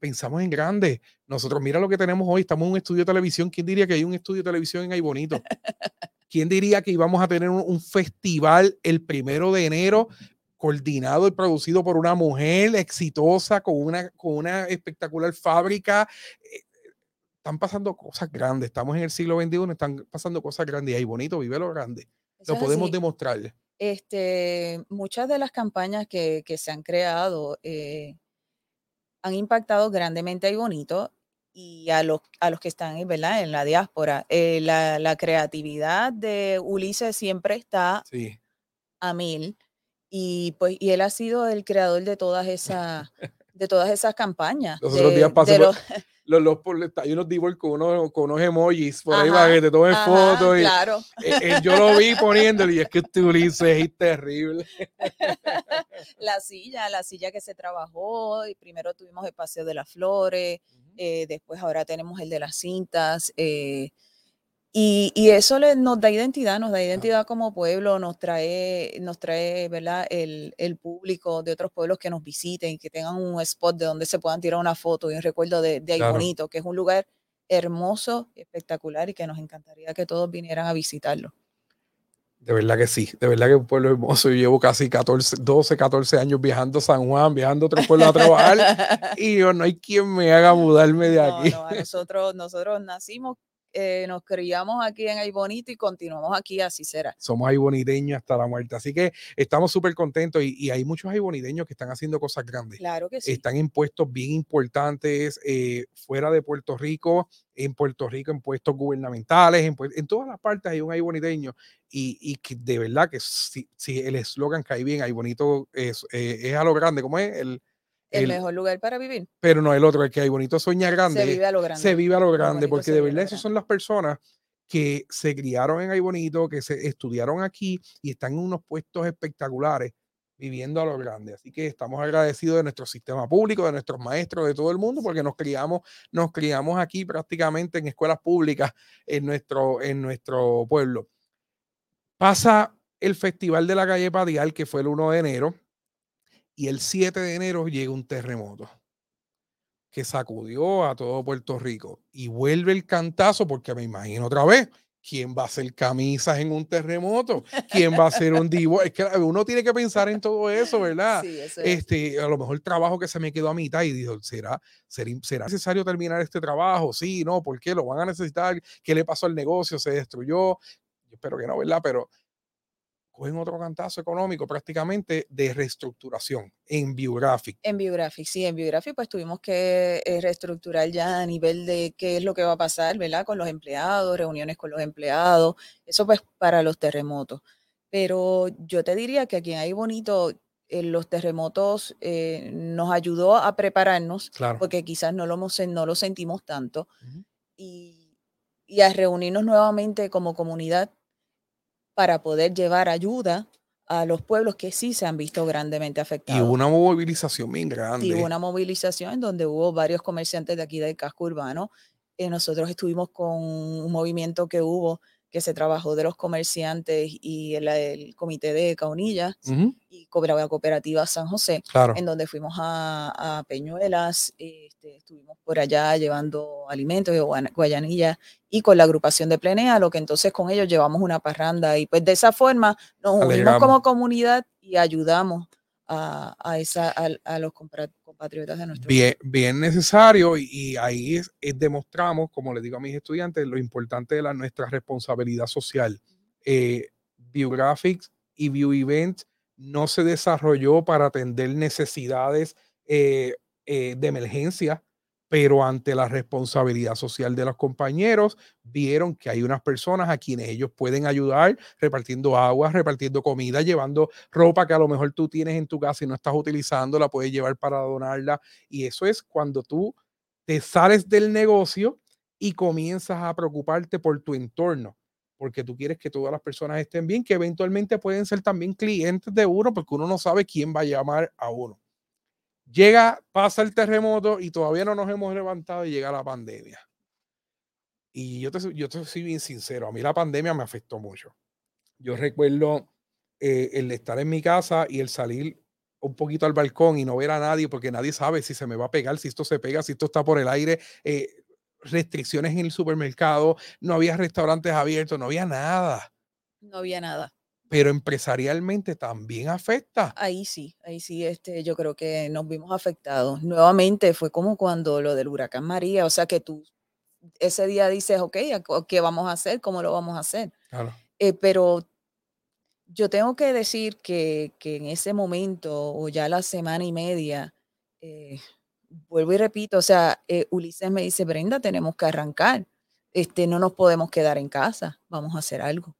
Pensamos en grande. Nosotros, mira lo que tenemos hoy. Estamos en un estudio de televisión. ¿Quién diría que hay un estudio de televisión en ahí bonito? ¿Quién diría que íbamos a tener un, festival el primero de enero coordinado y producido por una mujer exitosa con una, con una espectacular fábrica? Eh, están pasando cosas grandes. Estamos en el siglo XXI, están pasando cosas grandes. Y ahí bonito, vive lo grande. lo podemos demostrarle. Este, muchas de las campañas que, que se han creado eh, han impactado grandemente a Bonito y a los, a los que están ¿verdad? en la diáspora. Eh, la, creatividad de Ulises siempre está a mil y pues y él ha sido el creador de todas esas de todas esas campañas. Los otros días los, los, hay unos divos con unos, con unos emojis por ahí para que te tomes fotos. claro. Eh, eh, yo lo vi poniéndole y es que este Ulises es terrible. la silla, la silla que se trabajó, y primero tuvimos el Paseo de las Flores, eh, después ahora tenemos el de las cintas. Y, y, eso le, nos da identidad, nos da identidad como pueblo, nos trae, nos trae ¿verdad? El, el, público de otros pueblos que nos visiten, que tengan un spot de donde se puedan tirar una foto y un recuerdo de, de ahí bonito, que es un lugar hermoso, espectacular y que nos encantaría que todos vinieran a visitarlo. De verdad que sí, de verdad que es un pueblo hermoso. Yo llevo casi 14, 12, 14 años viajando a San Juan, viajando a otro pueblo a trabajar y yo no hay quien me haga mudarme de aquí. No, nosotros, nosotros nacimos eh, nos criamos aquí en Aybonito y continuamos aquí, así será. Somos ayboniteños hasta la muerte. Así que estamos súper contentos y, hay muchos ayboniteños que están haciendo cosas grandes. Claro que sí. Están en puestos bien importantes eh, fuera de Puerto Rico, en Puerto Rico en puestos gubernamentales, en, todas las partes hay un ayboniteño y, y que de verdad que si, si el eslogan cae bien, Aybonito es, eh, es a lo grande, como es el el, mejor lugar para vivir. Pero no el otro, el que hay bonito sueña grande. Se vive a lo grande. Se vive a lo grande, porque de verdad esas son las personas que se criaron en Ay Bonito, que se estudiaron aquí y están en unos puestos espectaculares viviendo a lo grande. Así que estamos agradecidos de nuestro sistema público, de nuestros maestros, de todo el mundo, porque nos criamos, nos criamos aquí prácticamente en escuelas públicas en nuestro, en nuestro pueblo. Pasa el Festival de la Calle Padial, que fue el 1 de enero, y el 7 de enero llega un terremoto que sacudió a todo Puerto Rico y vuelve el cantazo porque me imagino otra vez. ¿Quién va a hacer camisas en un terremoto? ¿Quién va a hacer un divo? Es que uno tiene que pensar en todo eso, ¿verdad? Sí, eso es. Este, a lo mejor el trabajo que se me quedó a mitad y dijo, ¿será, será, necesario terminar este trabajo? Sí, no, ¿por qué? ¿Lo van a necesitar? ¿Qué le pasó al negocio? ¿Se destruyó? Yo espero que no, ¿verdad? Pero cogen otro cantazo económico prácticamente de reestructuración en Biographic. En Biographic, sí, en Biographic pues tuvimos que eh, reestructurar ya a nivel de qué es lo que va a pasar, ¿verdad? Con los empleados, reuniones con los empleados, eso pues para los terremotos. Pero yo te diría que aquí en Ahí Bonito en los terremotos eh, nos ayudó a prepararnos, porque quizás no lo, no lo sentimos tanto, y, y a reunirnos nuevamente como comunidad para poder llevar ayuda a los pueblos que sí se han visto grandemente afectados. Y hubo una movilización bien grande. Y hubo una movilización en donde hubo varios comerciantes de aquí del casco urbano. Eh, nosotros estuvimos con un movimiento que hubo que se trabajó de los comerciantes y el, comité de Caunillas y la cooperativa San José, en donde fuimos a, Peñuelas, este, estuvimos por allá llevando alimentos, guayanilla y con la agrupación de Plenea, lo que entonces con ellos llevamos una parranda y pues de esa forma nos unimos como comunidad y ayudamos a, esa, a, los compatriotas de nuestro bien, Bien necesario y, ahí demostramos, como les digo a mis estudiantes, lo importante de la, nuestra responsabilidad social. Eh, Biographics y View Events no se desarrolló para atender necesidades eh, eh, de emergencia, pero ante la responsabilidad social de los compañeros, vieron que hay unas personas a quienes ellos pueden ayudar repartiendo agua, repartiendo comida, llevando ropa que a lo mejor tú tienes en tu casa y no estás utilizando, la puedes llevar para donarla. Y eso es cuando tú te sales del negocio y comienzas a preocuparte por tu entorno, porque tú quieres que todas las personas estén bien, que eventualmente pueden ser también clientes de uno, porque uno no sabe quién va a llamar a uno. Llega, pasa el terremoto y todavía no nos hemos levantado y llega la pandemia. Y yo te, yo te soy bien sincero, a mí la pandemia me afectó mucho. Yo recuerdo eh, el estar en mi casa y el salir un poquito al balcón y no ver a nadie porque nadie sabe si se me va a pegar, si esto se pega, si esto está por el aire. Eh, restricciones en el supermercado, no había restaurantes abiertos, no había nada. No había nada pero empresarialmente también afecta. Ahí sí, ahí sí, este, yo creo que nos vimos afectados. Nuevamente fue como cuando lo del huracán María, o sea que tú ese día dices, ok, ¿qué vamos a hacer? ¿Cómo lo vamos a hacer? Claro. Eh, pero yo tengo que decir que, en ese momento o ya la semana y media, eh, vuelvo y repito, o sea, eh, Ulises me dice, Brenda, tenemos que arrancar, este, no nos podemos quedar en casa, vamos a hacer algo.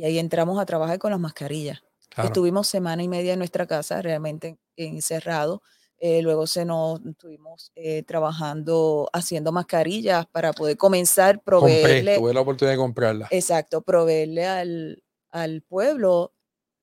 Y ahí entramos a trabajar con las mascarillas. Estuvimos semana y media en nuestra casa, realmente encerrado. Eh, luego se nos estuvimos eh, trabajando haciendo mascarillas para poder comenzar a proveerle. tuve la oportunidad de comprarla. Exacto, proveerle al, al pueblo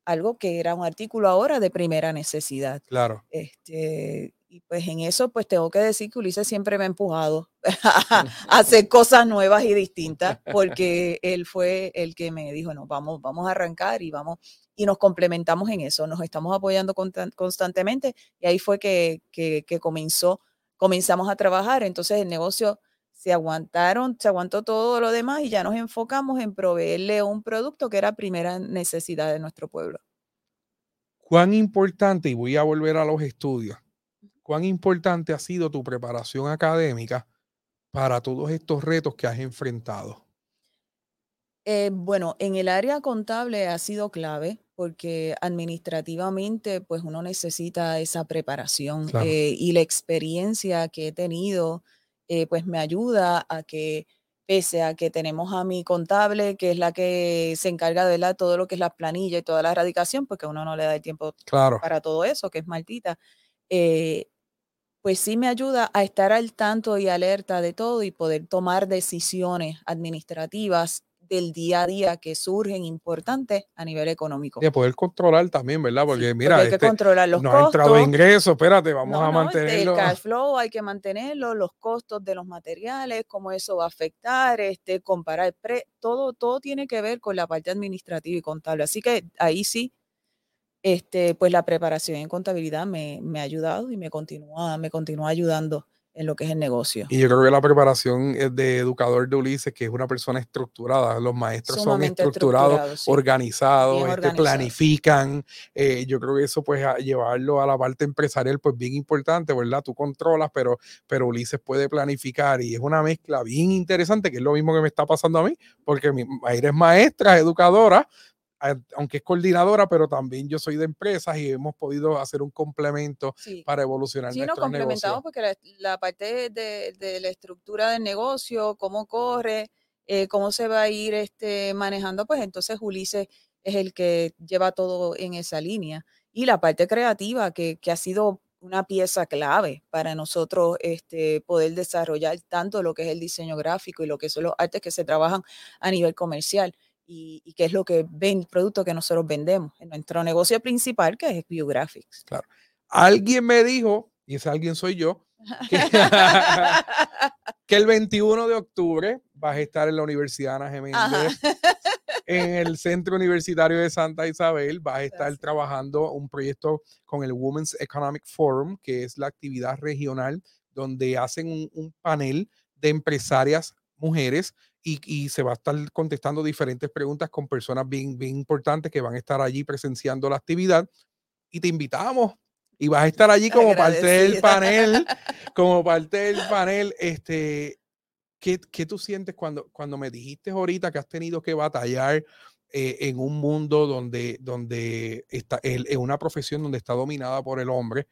algo que era un artículo ahora de primera necesidad. Claro. Este, y pues en eso, pues tengo que decir que Ulises siempre me ha empujado a, hacer cosas nuevas y distintas, porque él fue el que me dijo, no, vamos, vamos a arrancar y vamos, y nos complementamos en eso, nos estamos apoyando constantemente, y ahí fue que, que, que comenzó, comenzamos a trabajar, entonces el negocio se aguantaron, se aguantó todo lo demás y ya nos enfocamos en proveerle un producto que era primera necesidad de nuestro pueblo. ¿Cuán importante, y voy a volver a los estudios, cuán importante ha sido tu preparación académica para todos estos retos que has enfrentado? Eh, bueno, en el área contable ha sido clave porque administrativamente pues uno necesita esa preparación eh, y la experiencia que he tenido eh, pues me ayuda a que pese a que tenemos a mi contable, que es la que se encarga de todo lo que es la planilla y toda la erradicación, porque uno no le da el tiempo para todo eso, que es Martita, pues sí me ayuda a estar al tanto y alerta de todo y poder tomar decisiones administrativas del día a día que surgen importantes a nivel económico. Y poder controlar también, ¿verdad? Porque mira, hay que este, controlar los no costos. ha entrado ingresos, espérate, vamos a este, mantenerlo. El cash flow hay que mantenerlo, los costos de los materiales, cómo eso va a afectar, este, comparar, pre, todo, todo tiene que ver con la parte administrativa y contable. Así que ahí sí este, pues la preparación en contabilidad me, ha ayudado y me continúa, me continúa ayudando en lo que es el negocio. Y yo creo que la preparación de educador de Ulises, que es una persona estructurada, los maestros son estructurados, organizados, este, planifican. Eh, yo creo que eso, pues, llevarlo a la parte empresarial, pues, bien importante, ¿verdad? Tú controlas, pero, pero Ulises puede planificar y es una mezcla bien interesante, que es lo mismo que me está pasando a mí, porque mi, eres maestra, educadora, aunque es coordinadora, pero también yo soy de empresas y hemos podido hacer un complemento para evolucionar sí, nos complementamos porque la, parte de, la estructura del negocio, cómo corre, eh, cómo se va a ir este, manejando, pues entonces Ulises es el que lleva todo en esa línea. Y la parte creativa, que, que ha sido una pieza clave para nosotros este, poder desarrollar tanto lo que es el diseño gráfico y lo que son los artes que se trabajan a nivel comercial y, qué es lo que ven, producto que nosotros vendemos en nuestro negocio principal, que es Biographics. Claro. Alguien me dijo, y ese alguien soy yo, que, el 21 de octubre vas a estar en la Universidad Ana Geméndez, en el Centro Universitario de Santa Isabel, vas a estar trabajando un proyecto con el Women's Economic Forum, que es la actividad regional donde hacen un, un panel de empresarias mujeres y, se va a estar contestando diferentes preguntas con personas bien, bien importantes que van a estar allí presenciando la actividad. Y te invitamos y vas a estar allí como parte del panel, como parte del panel. Este, ¿qué, ¿Qué, tú sientes cuando, cuando me dijiste ahorita que has tenido que batallar eh, en un mundo donde, donde está, en una profesión donde está dominada por el hombre?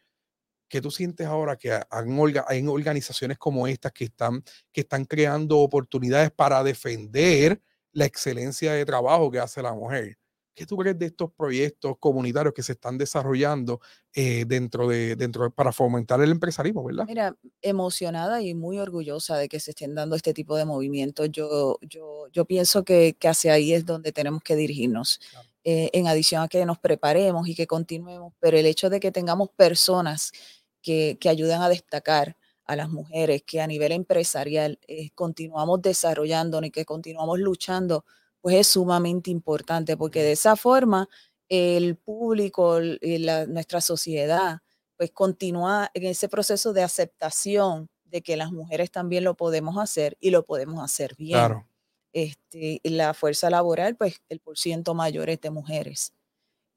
¿Qué tú sientes ahora que hay organizaciones como estas que están, que están creando oportunidades para defender la excelencia de trabajo que hace la mujer? ¿Qué tú crees de estos proyectos comunitarios que se están desarrollando eh, dentro de, dentro para fomentar el empresarismo, verdad? Mira, emocionada y muy orgullosa de que se estén dando este tipo de movimientos. Yo, yo, yo pienso que, que hacia ahí es donde tenemos que dirigirnos. Eh, en adición a que nos preparemos y que continuemos, pero el hecho de que tengamos personas que, que ayuden a destacar a las mujeres, que a nivel empresarial eh, continuamos desarrollándonos y que continuamos luchando pues es sumamente importante porque de esa forma el público la, nuestra sociedad pues continúa en ese proceso de aceptación de que las mujeres también lo podemos hacer y lo podemos hacer bien. Claro. Este, la fuerza laboral, pues el por ciento mayor es de mujeres.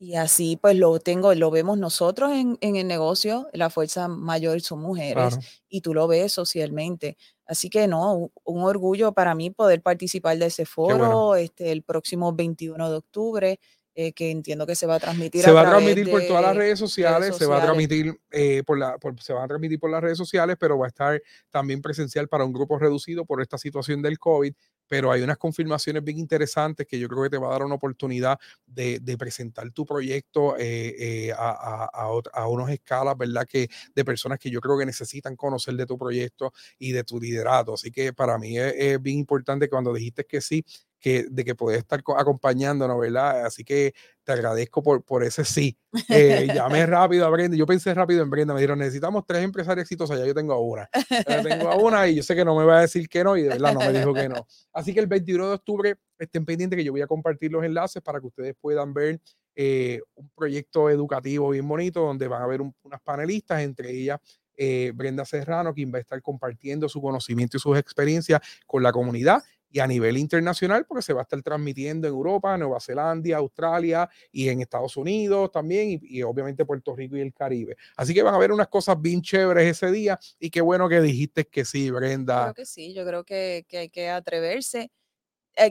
Y así pues lo tengo, lo vemos nosotros en, en el negocio, la fuerza mayor son mujeres y tú lo ves socialmente. Así que no, un, orgullo para mí poder participar de ese foro este, el próximo 21 de octubre. Eh, que entiendo que se va a transmitir. Se va a transmitir por todas las redes sociales, se va a transmitir eh, por la, se va a transmitir por las redes sociales, pero va a estar también presencial para un grupo reducido por esta situación del COVID pero hay unas confirmaciones bien interesantes que yo creo que te va a dar una oportunidad de, presentar tu proyecto eh, eh, a, a, unas escalas, ¿verdad? Que de personas que yo creo que necesitan conocer de tu proyecto y de tu liderato. Así que para mí es, bien importante cuando dijiste que sí, que, de que puedes estar acompañándonos, ¿verdad? Así que te agradezco por, por ese sí. Eh, llamé rápido a Brenda, yo pensé rápido en Brenda, me dijeron, necesitamos tres empresarios exitosos, ya yo tengo a una. Ya tengo a una y yo sé que no me va a decir que no y de verdad no me dijo que no. Así que el 21 de octubre estén pendientes que yo voy a compartir los enlaces para que ustedes puedan ver eh, un proyecto educativo bien bonito donde van a haber unas panelistas, entre ellas eh, Brenda Serrano, quien va a estar compartiendo su conocimiento y sus experiencias con la comunidad y a nivel internacional, porque se va a estar transmitiendo en Europa, Nueva Zelanda, Australia y en Estados Unidos también, y, obviamente Puerto Rico y el Caribe. Así que van a ver unas cosas bien chéveres ese día, y qué bueno que dijiste que sí, Brenda. Creo que sí, yo creo que, que hay que atreverse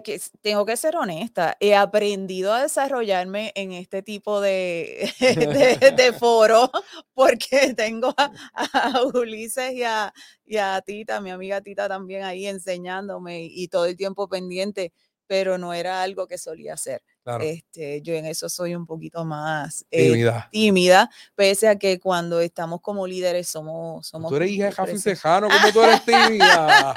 que, tengo que ser honesta, he aprendido a desarrollarme en este tipo de, de, foro porque tengo a, Ulises y a, y a, Tita, mi amiga Tita también ahí enseñándome y todo el tiempo pendiente, pero no era algo que solía hacer. Este, yo en eso soy un poquito más eh, tímida. pese a que cuando estamos como líderes somos... somos tú eres hija de Javi Sejano, ¿cómo tú eres tímida?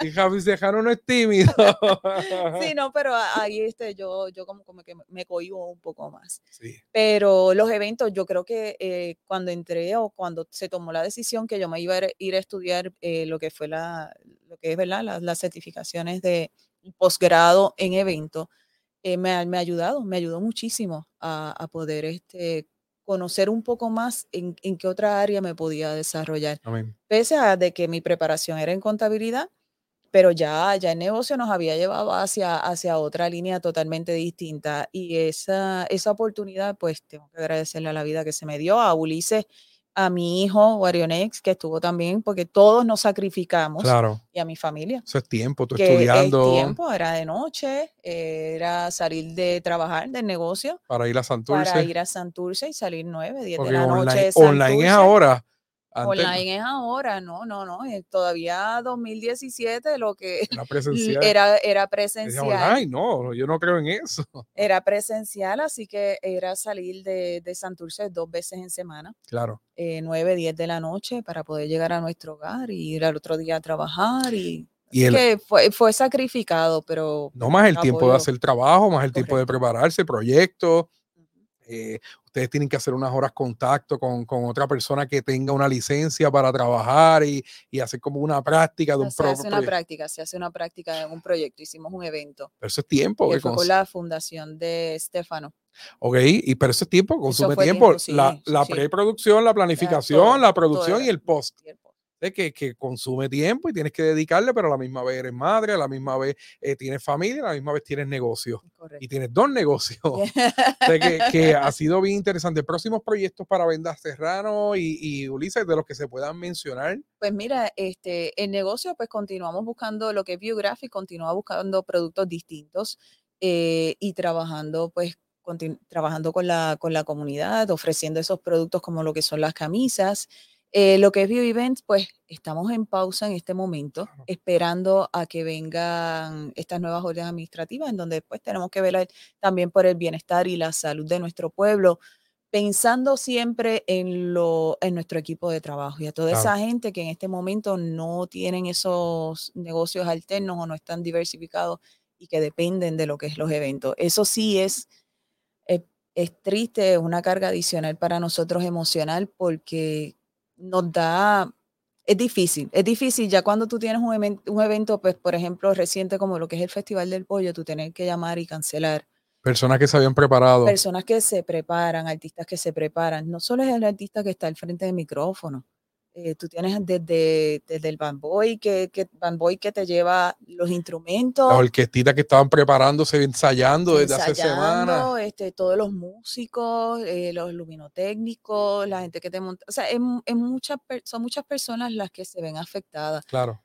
y Javi Sejano no es tímido. sí, no, pero ahí este, yo, yo como, como que me cohibo un poco más. Sí. Pero los eventos, yo creo que eh, cuando entré o cuando se tomó la decisión que yo me iba a ir a estudiar eh, lo que fue la, lo que es, ¿verdad? Las, las certificaciones de posgrado en eventos, eh, me, ha, me, ha ayudado, me ayudó muchísimo a, poder este, conocer un poco más en, en, qué otra área me podía desarrollar. Pese a de que mi preparación era en contabilidad, pero ya, ya el negocio nos había llevado hacia, hacia otra línea totalmente distinta. Y esa, esa oportunidad, pues tengo que agradecerle a la vida que se me dio, a Ulises a mi hijo, Warionex, que estuvo también, porque todos nos sacrificamos. Claro. Y a mi familia. Eso es tiempo, tú estudiando. El tiempo era de noche, era salir de trabajar del negocio. Para ir a Santurce. Para ir a Santurce y salir nueve, diez de la noche. Online, online es ahora. Online es ahora, no, no, no, eh, todavía 2017 lo que era presencial. Era, era presencial. Online, no, yo no creo en eso. Era presencial, así que era salir de, de Santurce dos veces en semana. Claro. Eh, 9, 10 de la noche para poder llegar a nuestro hogar y ir al otro día a trabajar y y que fue, fue sacrificado, pero... No más el tiempo de hacer trabajo, más el tiempo de prepararse, proyectos. Eh, ustedes tienen que hacer unas horas contacto con, con, otra persona que tenga una licencia para trabajar y, y hacer como una práctica de un Se hace una práctica, se hace una práctica en un proyecto, hicimos un evento. Pero eso es tiempo. Fue con la fundación de Stefano. Ok, y pero eso es tiempo, consume tiempo. la, la preproducción, la planificación, la producción y el post que, que, consume tiempo y tienes que dedicarle, pero a la misma vez eres madre, a la misma vez eh, tienes familia, a la misma vez tienes negocio. Y tienes dos negocios. que, que, ha sido bien interesante. Próximos proyectos para Vendas Serrano y, y, Ulises, de los que se puedan mencionar. Pues mira, este, el negocio, pues continuamos buscando lo que es Biographic, continúa buscando productos distintos eh, y trabajando, pues, trabajando con la, con la comunidad, ofreciendo esos productos como lo que son las camisas. Eh, lo que es View Events, pues estamos en pausa en este momento, esperando a que vengan estas nuevas órdenes administrativas, en donde pues tenemos que velar también por el bienestar y la salud de nuestro pueblo, pensando siempre en, lo, en nuestro equipo de trabajo y a toda esa gente que en este momento no tienen esos negocios alternos o no están diversificados y que dependen de lo que es los eventos. Eso sí es, es, es triste, es una carga adicional para nosotros emocional porque nos da, es difícil, es difícil ya cuando tú tienes un, evento, un evento, pues por ejemplo, reciente como lo que es el Festival del Pollo, tú tener que llamar y cancelar. Personas que se habían preparado. Personas que se preparan, artistas que se preparan. No solo es el artista que está al frente del micrófono, eh, tú tienes desde, desde el bamboy que, que, que te lleva los instrumentos. La orquestita que estaban preparándose, ensayando desde hace semanas. Este, todos los músicos, eh, los luminotécnicos, la gente que te monta. O sea, es, es muchas, son muchas personas las que se ven afectadas. Claro.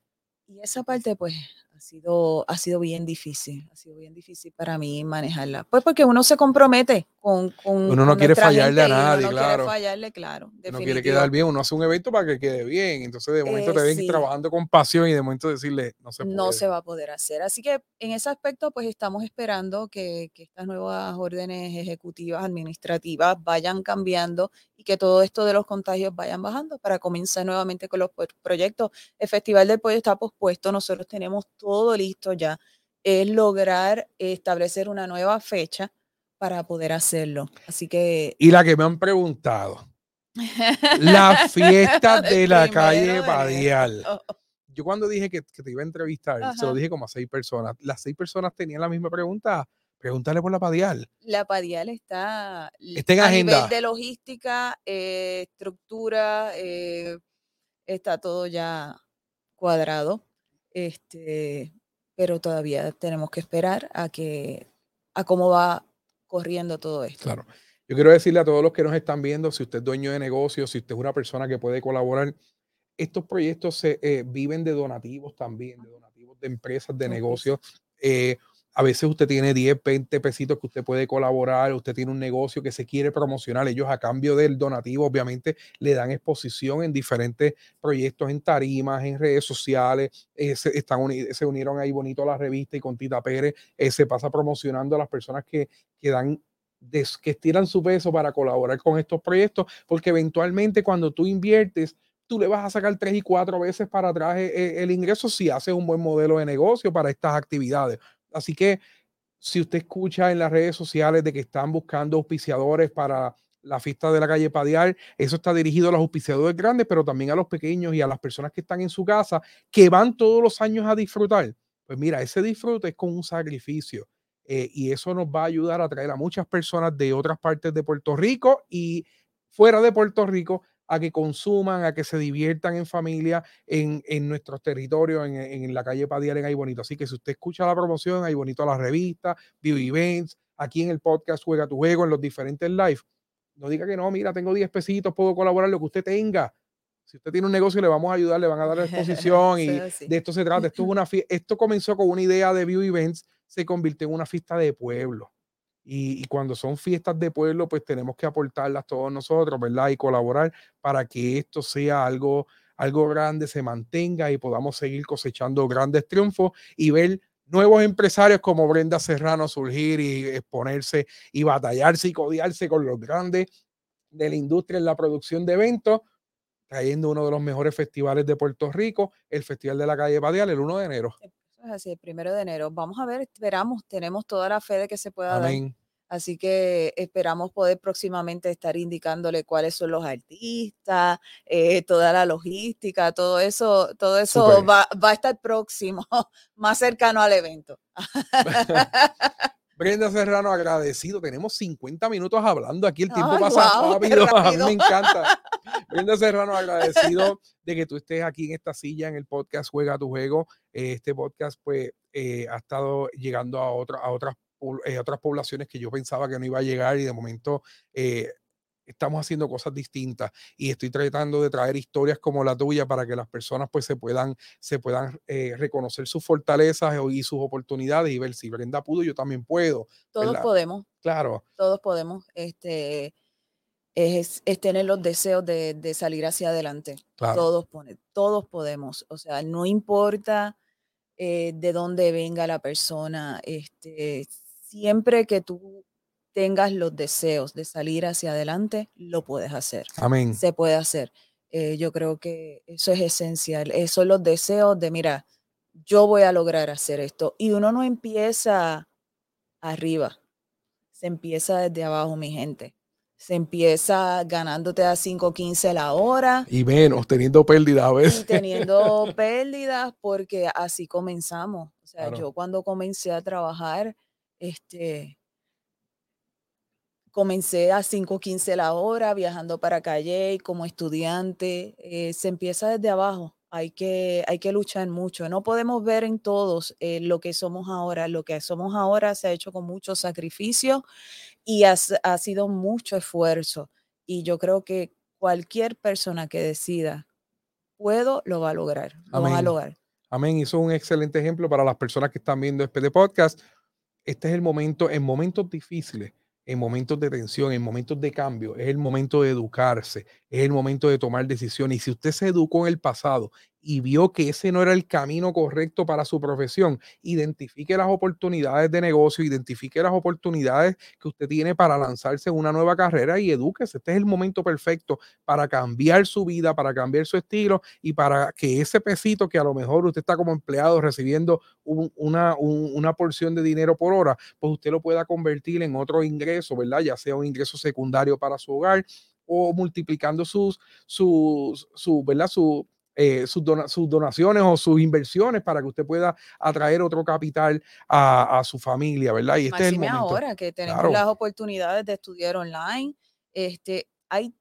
Y esa parte, pues, ha sido, ha sido bien difícil, ha sido bien difícil para mí manejarla. Pues porque uno se compromete con... con uno no quiere fallarle a nadie, no claro. quiere fallarle, claro. No quiere quedar bien, uno hace un evento para que quede bien, entonces de momento te ven trabajando con pasión y de momento decirle, no se puede. No se va a poder hacer. Así que en ese aspecto, pues estamos esperando que, que estas nuevas órdenes ejecutivas, administrativas, vayan cambiando y que todo esto de los contagios vayan bajando para comenzar nuevamente con los proyectos. El Festival del Pollo está pospuesto, nosotros tenemos todo listo ya. Es lograr establecer una nueva fecha para poder hacerlo. Así que... Y la que me han preguntado, la fiesta de la calle Badial. Yo cuando dije que, te iba a entrevistar, se lo dije como a seis personas. Las seis personas tenían la misma pregunta. Pregúntale por la Padial. La Padial está, está en a agenda. nivel de logística, eh, estructura, eh, está todo ya cuadrado. Este, pero todavía tenemos que esperar a que a cómo va corriendo todo esto. Claro. Yo quiero decirle a todos los que nos están viendo, si usted es dueño de negocio, si usted es una persona que puede colaborar, estos proyectos se eh, viven de donativos también, de donativos de empresas, de negocios. Eh, a veces usted tiene 10, 20 pesitos que usted puede colaborar, usted tiene un negocio que se quiere promocionar, ellos a cambio del donativo obviamente le dan exposición en diferentes proyectos, en tarimas, en redes sociales, eh, se, unieron ahí bonito a la revista y con Tita Pérez eh, se pasa promocionando a las personas que, que dan que estiran su peso para colaborar con estos proyectos, porque eventualmente cuando tú inviertes, tú le vas a sacar tres y cuatro veces para atrás eh, el ingreso si haces un buen modelo de negocio para estas actividades. Así que si usted escucha en las redes sociales de que están buscando auspiciadores para la fiesta de la calle Padial, eso está dirigido a los auspiciadores grandes, pero también a los pequeños y a las personas que están en su casa, que van todos los años a disfrutar. Pues mira, ese disfrute es con un sacrificio. Eh, y eso nos va a ayudar a traer a muchas personas de otras partes de Puerto Rico y fuera de Puerto Rico a que consuman, a que se diviertan en familia en, en nuestros territorios, en, en, la calle Padial en Ay Bonito. Así que si usted escucha la promoción, Ay Bonito a la revista, Vivo Events, aquí en el podcast Juega tu Juego, en los diferentes live, no diga que no, mira, tengo 10 pesitos, puedo colaborar lo que usted tenga. Si usted tiene un negocio, le vamos a ayudar, le van a dar la exposición y de esto se trata. Esto, es una esto comenzó con una idea de View Events, se convirtió en una fiesta de pueblo. Y, cuando son fiestas de pueblo, pues tenemos que aportarlas todos nosotros, ¿verdad? Y colaborar para que esto sea algo, algo grande, se mantenga y podamos seguir cosechando grandes triunfos y ver nuevos empresarios como Brenda Serrano surgir y exponerse y batallarse y codiarse con los grandes de la industria en la producción de eventos, trayendo uno de los mejores festivales de Puerto Rico, el Festival de la Calle Padial, el 1 de enero así, el primero de enero. Vamos a ver, esperamos, tenemos toda la fe de que se pueda dar. Así que esperamos poder próximamente estar indicándole cuáles son los artistas, eh, toda la logística, todo eso, todo eso va, va, a estar próximo, más cercano al evento. Brenda Serrano, agradecido. Tenemos 50 minutos hablando aquí. El tiempo pasa rápido. A mí me encanta. Brenda Serrano, agradecido de que tú estés aquí en esta silla en el podcast Juega tu Juego. Este podcast, pues, eh, ha estado llegando a, otra, a otras, eh, otras poblaciones que yo pensaba que no iba a llegar y de momento eh, estamos haciendo cosas distintas y estoy tratando de traer historias como la tuya para que las personas pues se puedan, se puedan eh, reconocer sus fortalezas y sus oportunidades y ver si Brenda pudo, yo también puedo. Todos podemos. Claro. Todos podemos. Este, es, tener los deseos de, salir hacia adelante. Todos, todos podemos. O sea, no importa eh, de dónde venga la persona, este, siempre que tú tengas los deseos de salir hacia adelante, lo puedes hacer. Amén. Se puede hacer. Eh, yo creo que eso es esencial. Esos son los deseos de, mira, yo voy a lograr hacer esto. Y uno no empieza arriba, se empieza desde abajo, mi gente se empieza ganándote a 5.15 la hora. Y menos, teniendo pérdidas a veces. teniendo pérdidas porque así comenzamos. O sea, yo cuando comencé a trabajar, este, comencé a 5.15 la hora viajando para Calle como estudiante. Eh, se empieza desde abajo. Hay que, hay que luchar mucho. No podemos ver en todos eh, lo que somos ahora. Lo que somos ahora se ha hecho con mucho sacrificio y ha, sido mucho esfuerzo. Y yo creo que cualquier persona que decida, puedo, lo va a lograr. Lo va a lograr. Amén. Es un excelente ejemplo para las personas que están viendo este podcast. Este es el momento, en momentos difíciles, en momentos de tensión, en momentos de cambio, es el momento de educarse, es el momento de tomar decisiones. Y si usted se educó en el pasado y vio que ese no era el camino correcto para su profesión, identifique las oportunidades de negocio, identifique las oportunidades que usted tiene para lanzarse en una nueva carrera y edúquese. Este es el momento perfecto para cambiar su vida, para cambiar su estilo y para que ese pesito que a lo mejor usted está como empleado recibiendo una, una porción de dinero por hora, pues usted lo pueda convertir en otro ingreso, ¿verdad? Ya sea un ingreso secundario para su hogar o multiplicando sus, sus, su, ¿verdad? Su, eh, sus, donaciones o sus inversiones para que usted pueda atraer otro capital a, su familia, ¿verdad? Y este es el momento. ahora que tenemos las oportunidades de estudiar online, este, hay,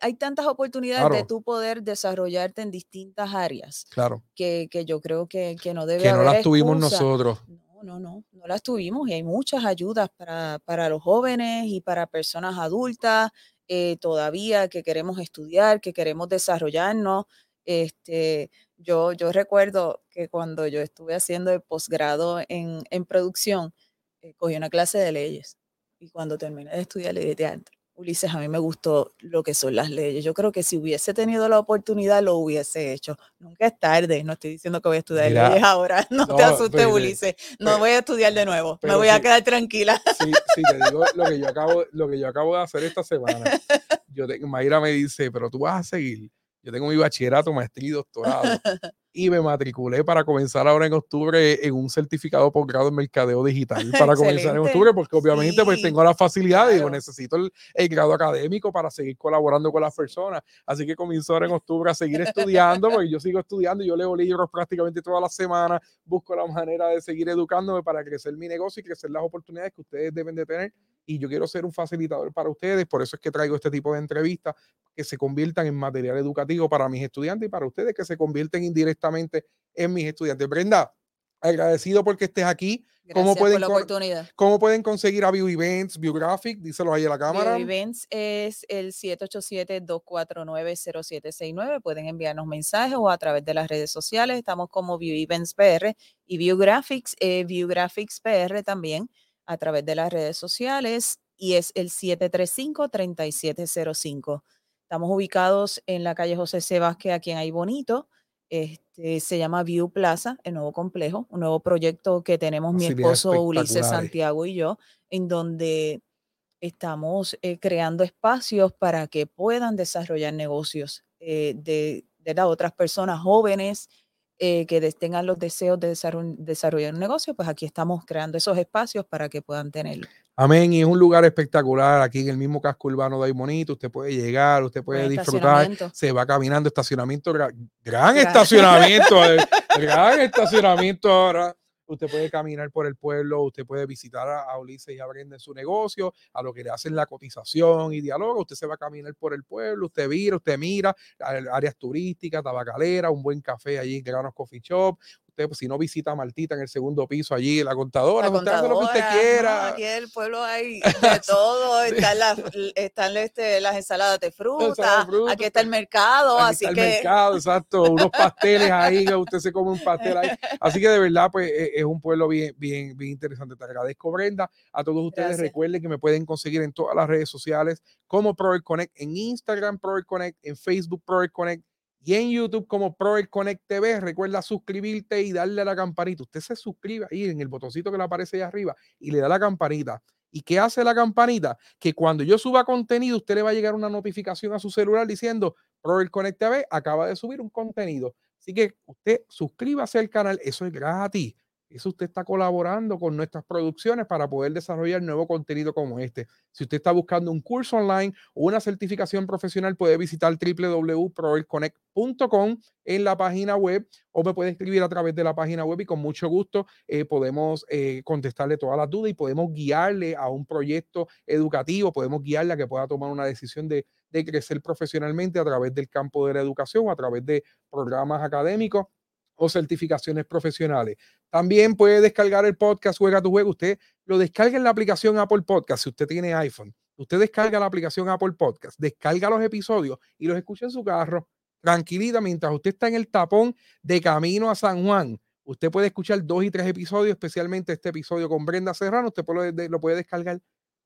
hay tantas oportunidades de tú poder desarrollarte en distintas áreas. Claro. Que, yo creo que, no debe Que no las tuvimos nosotros. No, no, no, no las tuvimos y hay muchas ayudas para, los jóvenes y para personas adultas eh, todavía que queremos estudiar, que queremos desarrollarnos. Este, yo, yo recuerdo que cuando yo estuve haciendo el posgrado en, en producción, eh, cogí una clase de leyes y cuando terminé de estudiar ley de teatro, Ulises, a mí me gustó lo que son las leyes. Yo creo que si hubiese tenido la oportunidad, lo hubiese hecho. Nunca es tarde. No estoy diciendo que voy a estudiar leyes ahora. No, te asustes, Ulises. No voy a estudiar de nuevo. Me voy a quedar tranquila. Sí, sí, te digo lo que yo acabo, lo que yo acabo de hacer esta semana. Yo Mayra me dice, pero tú vas a seguir. Yo tengo mi bachillerato, maestría y doctorado. y me matriculé para comenzar ahora en octubre en un certificado por grado en mercadeo digital para comenzar en octubre, porque obviamente pues tengo la facilidad y digo, necesito el, grado académico para seguir colaborando con las personas. Así que comienzo ahora en octubre a seguir estudiando, porque yo sigo estudiando, yo leo libros prácticamente toda la semana, busco la manera de seguir educándome para crecer mi negocio y crecer las oportunidades que ustedes deben de tener. Y yo quiero ser un facilitador para ustedes, por eso es que traigo este tipo de entrevistas que se conviertan en material educativo para mis estudiantes y para ustedes que se convierten indirectamente en mis estudiantes. Brenda, agradecido porque estés aquí. ¿Cómo pueden, por la oportunidad. ¿Cómo pueden conseguir a View Events, Biographic? Díselo ahí a la cámara. View Events es el 787-249-0769. Pueden enviarnos mensajes o a través de las redes sociales. Estamos como View Events PR y Biographics, eh, Biographics PR también a través de las redes sociales y es el 735-3705. Estamos ubicados en la calle José. Vázquez, aquí en Ay Bonito. Este, se llama View Plaza, el nuevo complejo, un nuevo proyecto que tenemos mi esposo Ulises Santiago y yo, en donde estamos eh, creando espacios para que puedan desarrollar negocios eh, de, de otras personas jóvenes eh, que tengan los deseos de desarrollar un negocio, pues aquí estamos creando esos espacios para que puedan tenerlo. Amén, y es un lugar espectacular aquí en el mismo casco urbano de Aymonito, usted puede llegar, usted puede disfrutar, se va caminando, estacionamiento, gran, estacionamiento, eh, gran estacionamiento ahora. Usted puede caminar por el pueblo, usted puede visitar a, Ulises y a Brenda en su negocio, a lo que le hacen la cotización y diálogo. Usted se va a caminar por el pueblo, usted mira, usted mira áreas turísticas, tabacalera, un buen café allí en Granos Coffee Shop usted, pues, si no visita a Martita en el segundo piso allí, la contadora, la contadora usted lo que usted quiera. aquí en el pueblo hay de todo, están, las, están este, las ensaladas de fruta, aquí está el mercado, así está que... el mercado, exacto, unos pasteles ahí, que usted se come un pastel ahí. Así que de verdad, pues e, es un pueblo bien, bien, bien interesante. Te agradezco, Brenda. A todos ustedes recuerden que me pueden conseguir en todas las redes sociales como Proel Connect, en Instagram Proel Connect, en Facebook Proel Connect y en YouTube como Proel Connect TV. Recuerda suscribirte y darle a la campanita. Usted se suscribe ahí en el botoncito que le aparece ahí arriba y le da la campanita. ¿Y qué hace la campanita? Que cuando yo suba contenido, usted le va a llegar una notificación a su celular diciendo Proel Connect TV acaba de subir un contenido. Así que usted suscríbase al canal, eso es gratis. Eso usted está colaborando con nuestras producciones para poder desarrollar nuevo contenido como este. Si usted está buscando un curso online o una certificación profesional, puede visitar www.proelconnect.com en la página web o me puede escribir a través de la página web y con mucho gusto eh, podemos eh, contestarle todas las dudas y podemos guiarle a un proyecto educativo, podemos guiarle a que pueda tomar una decisión de, de crecer profesionalmente a través del campo de la educación a través de programas académicos o certificaciones profesionales. También puede descargar el podcast Juega tu Juego. Usted lo descarga en la aplicación Apple Podcast si usted tiene iPhone. Usted descarga la aplicación Apple Podcast, descarga los episodios y los escucha en su carro, tranquilita, mientras usted está en el tapón de camino a San Juan. Usted puede escuchar dos y tres episodios, especialmente este episodio con Brenda Serrano. Usted lo puede descargar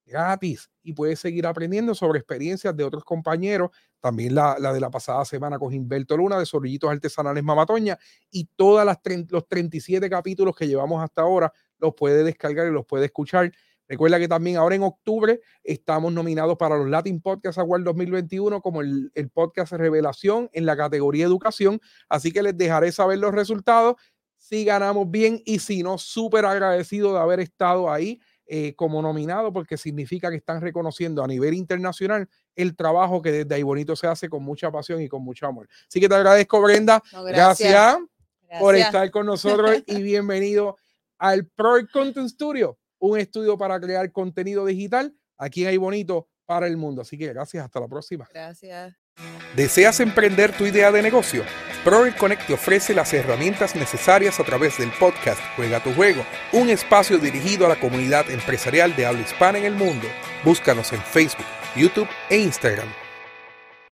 gratis y puedes seguir aprendiendo sobre experiencias de otros compañeros, también la, de la pasada semana con Gilberto Luna de Zorrillitos Artesanales Mamatoña y todos los 37 capítulos que llevamos hasta ahora los puede descargar y los puede escuchar. Recuerda que también ahora en octubre estamos nominados para los Latin Podcast Award 2021 como el, el podcast Revelación en la categoría Educación, así que les dejaré saber los resultados si ganamos bien y si no, súper agradecido de haber estado ahí eh, como nominado porque significa que están reconociendo a nivel internacional el trabajo que desde ahí bonito se hace con mucha pasión y con mucho amor. Así que te agradezco, Brenda. gracias. por estar con nosotros y bienvenido al Pro Content Studio, un estudio para crear contenido digital aquí en Ahí Bonito para el mundo. Así que gracias, hasta la próxima. Gracias. ¿Deseas emprender tu idea de negocio? Proel Connect te ofrece las herramientas necesarias a través del podcast Juega tu Juego, un espacio dirigido a la comunidad empresarial de habla hispana en el mundo. Búscanos en Facebook, YouTube e Instagram